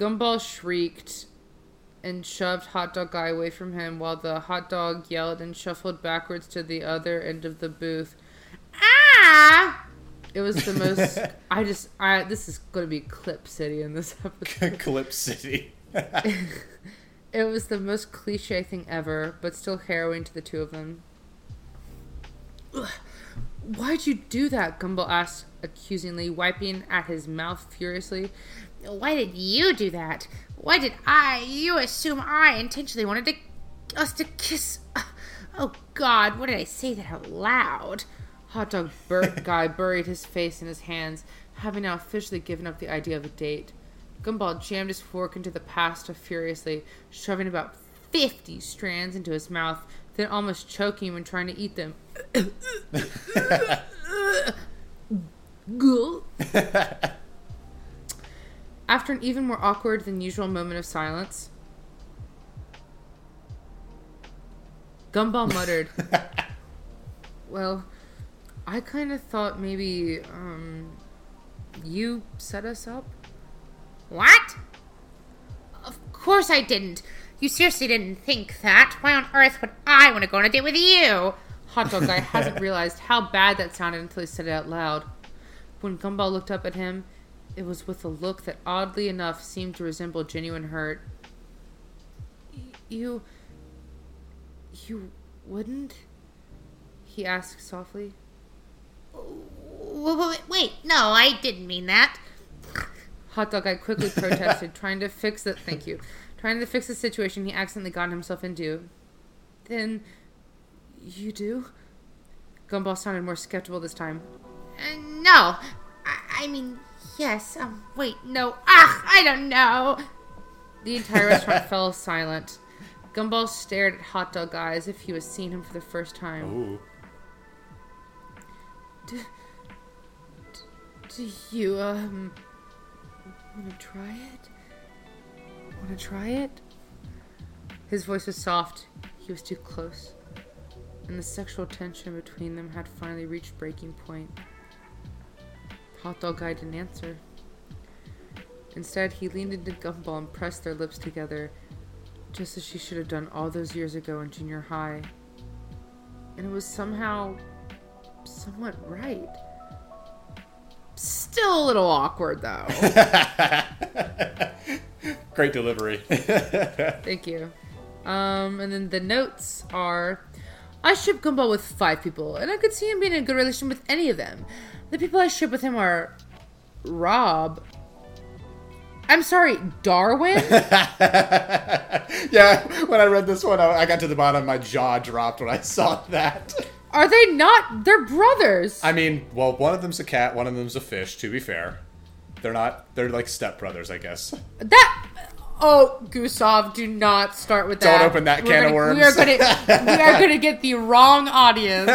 Gumball shrieked and shoved hot dog guy away from him while the hot dog yelled and shuffled backwards to the other end of the booth. Ah! It was the most. <laughs> I just. I this is going to be Clip City in this episode. <laughs> Clip City. <laughs> It was the most cliche thing ever, but still harrowing to the two of them. Ugh. Why'd you do that? Gumball asked accusingly, wiping at his mouth furiously. Why did you do that? Why did I? You assume I intentionally wanted to, us to kiss. Oh God! What did I say that out loud? Hot dog bur- <laughs> guy buried his face in his hands, having now officially given up the idea of a date. Gumball jammed his fork into the pasta furiously, shoving about 50 strands into his mouth, then almost choking when trying to eat them. <laughs> Gulp. <laughs> After an even more awkward than usual moment of silence, Gumball <laughs> muttered, <laughs> Well, I kind of thought maybe, um, you set us up? What? Of course I didn't. You seriously didn't think that? Why on earth would I want to go on a date with you? Hot dog guy <laughs> hasn't realized how bad that sounded until he said it out loud. When Gumball looked up at him, it was with a look that oddly enough seemed to resemble genuine hurt. You. You wouldn't? He asked softly. Wait, wait, no, I didn't mean that. Hot dog guy quickly protested, trying to fix the thank you. Trying to fix the situation he accidentally got himself into. Then you do? Gumball sounded more skeptical this time. Uh, no, I, I mean, yes. Um, wait, no. Ah, I don't know. The entire restaurant fell silent. Gumball stared at Hot Dog Guy as if he was seeing him for the first time. Ooh. Do you, um, want to try it? Want to try it? His voice was soft. He was too close. And the sexual tension between them had finally reached breaking point. Hot Dog Guy didn't answer. Instead, he leaned into Gumball and pressed their lips together, just as she should have done all those years ago in junior high. And it was somehow somewhat right. Still a little awkward, though. <laughs> Great delivery. <laughs> Thank you. Um, and then the notes are I ship Gumball with five people, and I could see him being in a good relation with any of them. The people I ship with him are Rob. I'm sorry, Darwin? <laughs> yeah, when I read this one, I, got to the bottom, my jaw dropped when I saw that. <laughs> Are they not? They're brothers. I mean, well, one of them's a cat, one of them's a fish. To be fair, they're not. They're like stepbrothers, I guess. That. Oh, Gustav, do not start with that. Don't open that We're can of gonna- We worms. we are <laughs> gonna get the wrong audience.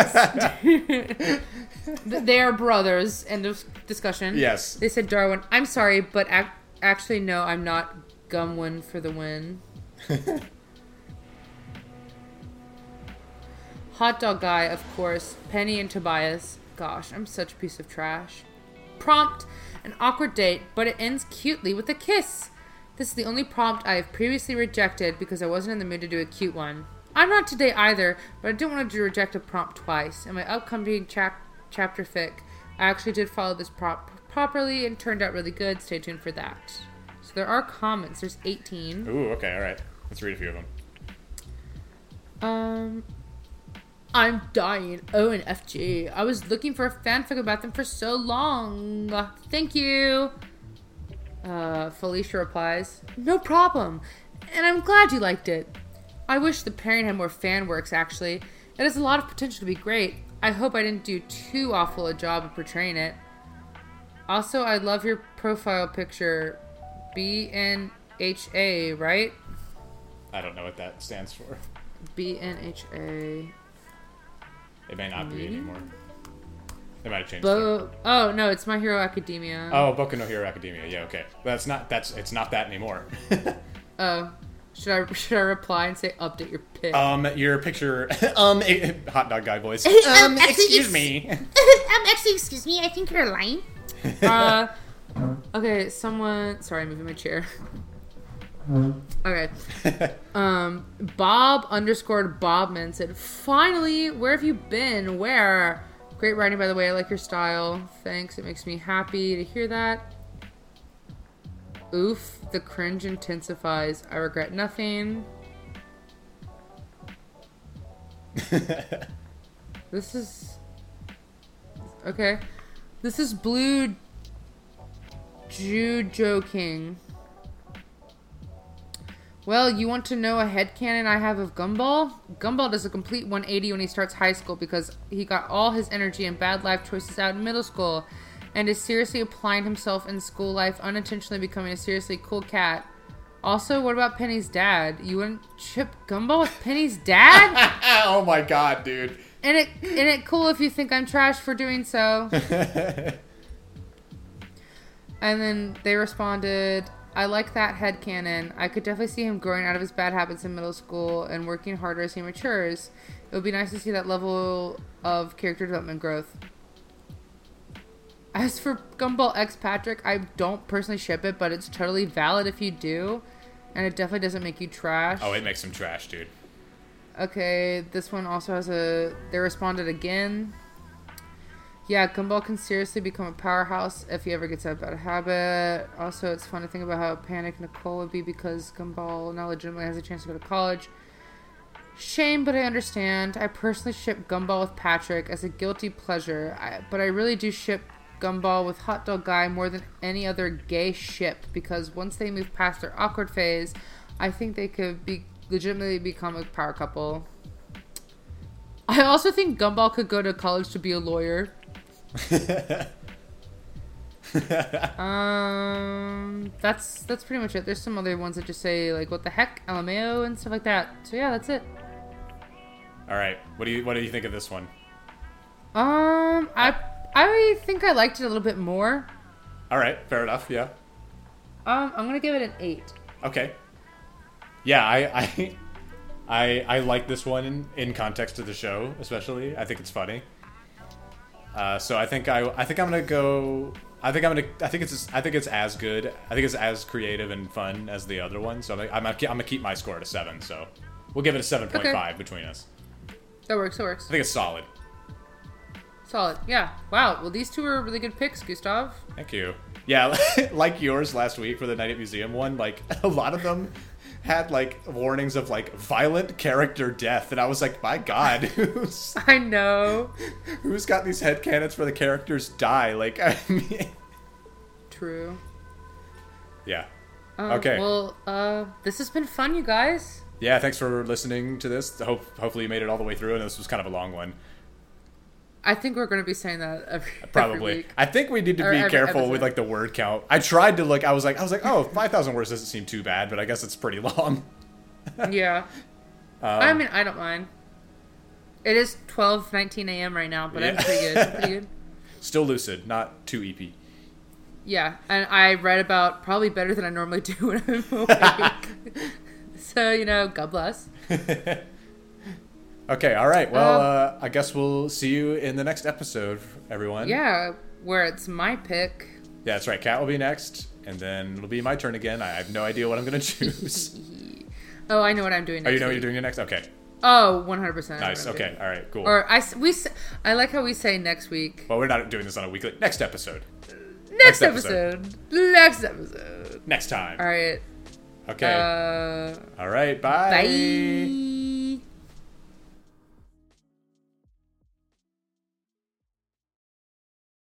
Th- they are brothers. End of discussion. Yes. They said Darwin. I'm sorry, but ac- actually, no, I'm not Gumwin for the win. <laughs> Hot dog guy, of course. Penny and Tobias. Gosh, I'm such a piece of trash. Prompt, an awkward date, but it ends cutely with a kiss. This is the only prompt I have previously rejected because I wasn't in the mood to do a cute one. I'm not today either, but I didn't want to reject a prompt twice. In my upcoming chap- chapter fic, I actually did follow this prop properly and turned out really good. Stay tuned for that. So there are comments. There's 18. Ooh, okay, all right. Let's read a few of them. Um, I'm dying. Oh, and FG. I was looking for a fanfic about them for so long. Thank you. Uh, Felicia replies, No problem. And I'm glad you liked it. I wish the pairing had more fan works, actually. It has a lot of potential to be great. I hope I didn't do too awful a job of portraying it. Also, I love your profile picture. BNHA, right? I don't know what that stands for. BNHA. It may not be anymore. They might have changed it. Bo- oh no, it's My Hero Academia. Oh, Boku no Hero Academia. Yeah, okay. That's not. That's it's not that anymore. <laughs> Oh, should I <laughs> should I reply and say update your pic? um, your picture. <laughs> um, eh, hot dog guy voice. <laughs> Um, Um, actually, excuse it's- me. um, actually, excuse me. I think you're lying. uh, okay, someone. Sorry, I'm moving my chair. Okay. Um, Bob underscored Bobman said, "Finally, where have you been? Where? Great writing, by the way. I like your style. Thanks. It makes me happy to hear that. Oof, the cringe intensifies. I regret nothing. <laughs> this is. Okay. This is Blue Jujo King. Well, you want to know a headcanon I have of Gumball? Gumball does a complete 180 when he starts high school because he got all his energy and bad life choices out in middle school and is seriously applying himself in school life, unintentionally becoming a seriously cool cat. Also, what about Penny's dad? You wouldn't chip Gumball with Penny's dad? <laughs> oh my god, dude. and it and it cool if you think I'm trash for doing so. <laughs> And then they responded, I like that headcanon. I could definitely see him growing out of his bad habits in middle school and working harder as he matures. It would be nice to see that level of character development growth. As for Gumball X Patrick, I don't personally ship it, but it's totally valid if you do. And it definitely doesn't make you trash. Oh, it makes him trash, dude. Okay, this one also has a. They responded again. Yeah, Gumball can seriously become a powerhouse if he ever gets out of bad habit. Also, it's fun to think about how panicked Nicole would be because Gumball now legitimately has a chance to go to college. Shame, but I understand. I personally ship Gumball with Patrick as a guilty pleasure, I, but I really do ship Gumball with Hot Dog Guy more than any other gay ship because once they move past their awkward phase, I think they could be legitimately become a power couple. I also think Gumball could go to college to be a lawyer. <laughs> um, that's that's pretty much it. There's some other ones that just say like "What the heck," LMAO and stuff like that. So yeah, that's it. All right. What do you What do you think of this one? Um, I I think I liked it a little bit more. All right. Fair enough. Yeah. Um, I'm gonna give it an eight. Okay. Yeah, I <laughs> I I, I like this one in, in context of the show, especially. I think it's funny. Uh, so I think I I think I'm gonna go. I think I'm gonna. I think it's I think it's as good. I think it's as creative and fun as the other one. So I'm I'm, I'm gonna keep my score at a seven. So we'll give it a seven point five between us. That works. That works. I think it's solid. Solid. Yeah. Wow. Well, these two are really good picks, Gustav. Thank you. Yeah, <laughs> like yours last week for the Night at Museum one. Like <laughs> a lot of them had like warnings of like violent character death, and I was like, my God, <laughs> who's I know. who's got these headcanons for the characters die? Like, I mean, True. yeah. Um, Okay. Well, uh, this has been fun, you guys. Yeah, thanks for listening to this. Hope hopefully you made it all the way through, and this was kind of a long one. I think we're going to be saying that every, <laughs> every Probably. week. I think we need to Or be every careful episode. with like the word count. I tried to look. I was like, I was like, oh, 5,000 words doesn't seem too bad, but I guess it's pretty long. <laughs> Yeah. Um, I mean, I don't mind. It is 12, 19 a.m. right now, but I'm pretty good. I'm pretty good. <laughs> Still lucid, not too EP. Yeah, and I read about probably better than I normally do when I'm awake. so, you know, God bless. Okay, all right. Well, Um, uh, I guess we'll see you in the next episode, everyone. Yeah, where it's my pick. Yeah, that's right. Kat will be next, and then it'll be my turn again. I have no idea what I'm going <laughs> to choose. <laughs> Oh, I know what I'm doing oh, you know what you're doing next? Okay. Oh, 100%. I know what Nice. Okay. doing. All right. Cool. Or I, we, I like how we say next week. Well, we're not doing this on a weekly. Next episode. Next, next episode. episode. Next episode. Next time. All right. Okay. Uh, all right. Bye. bye.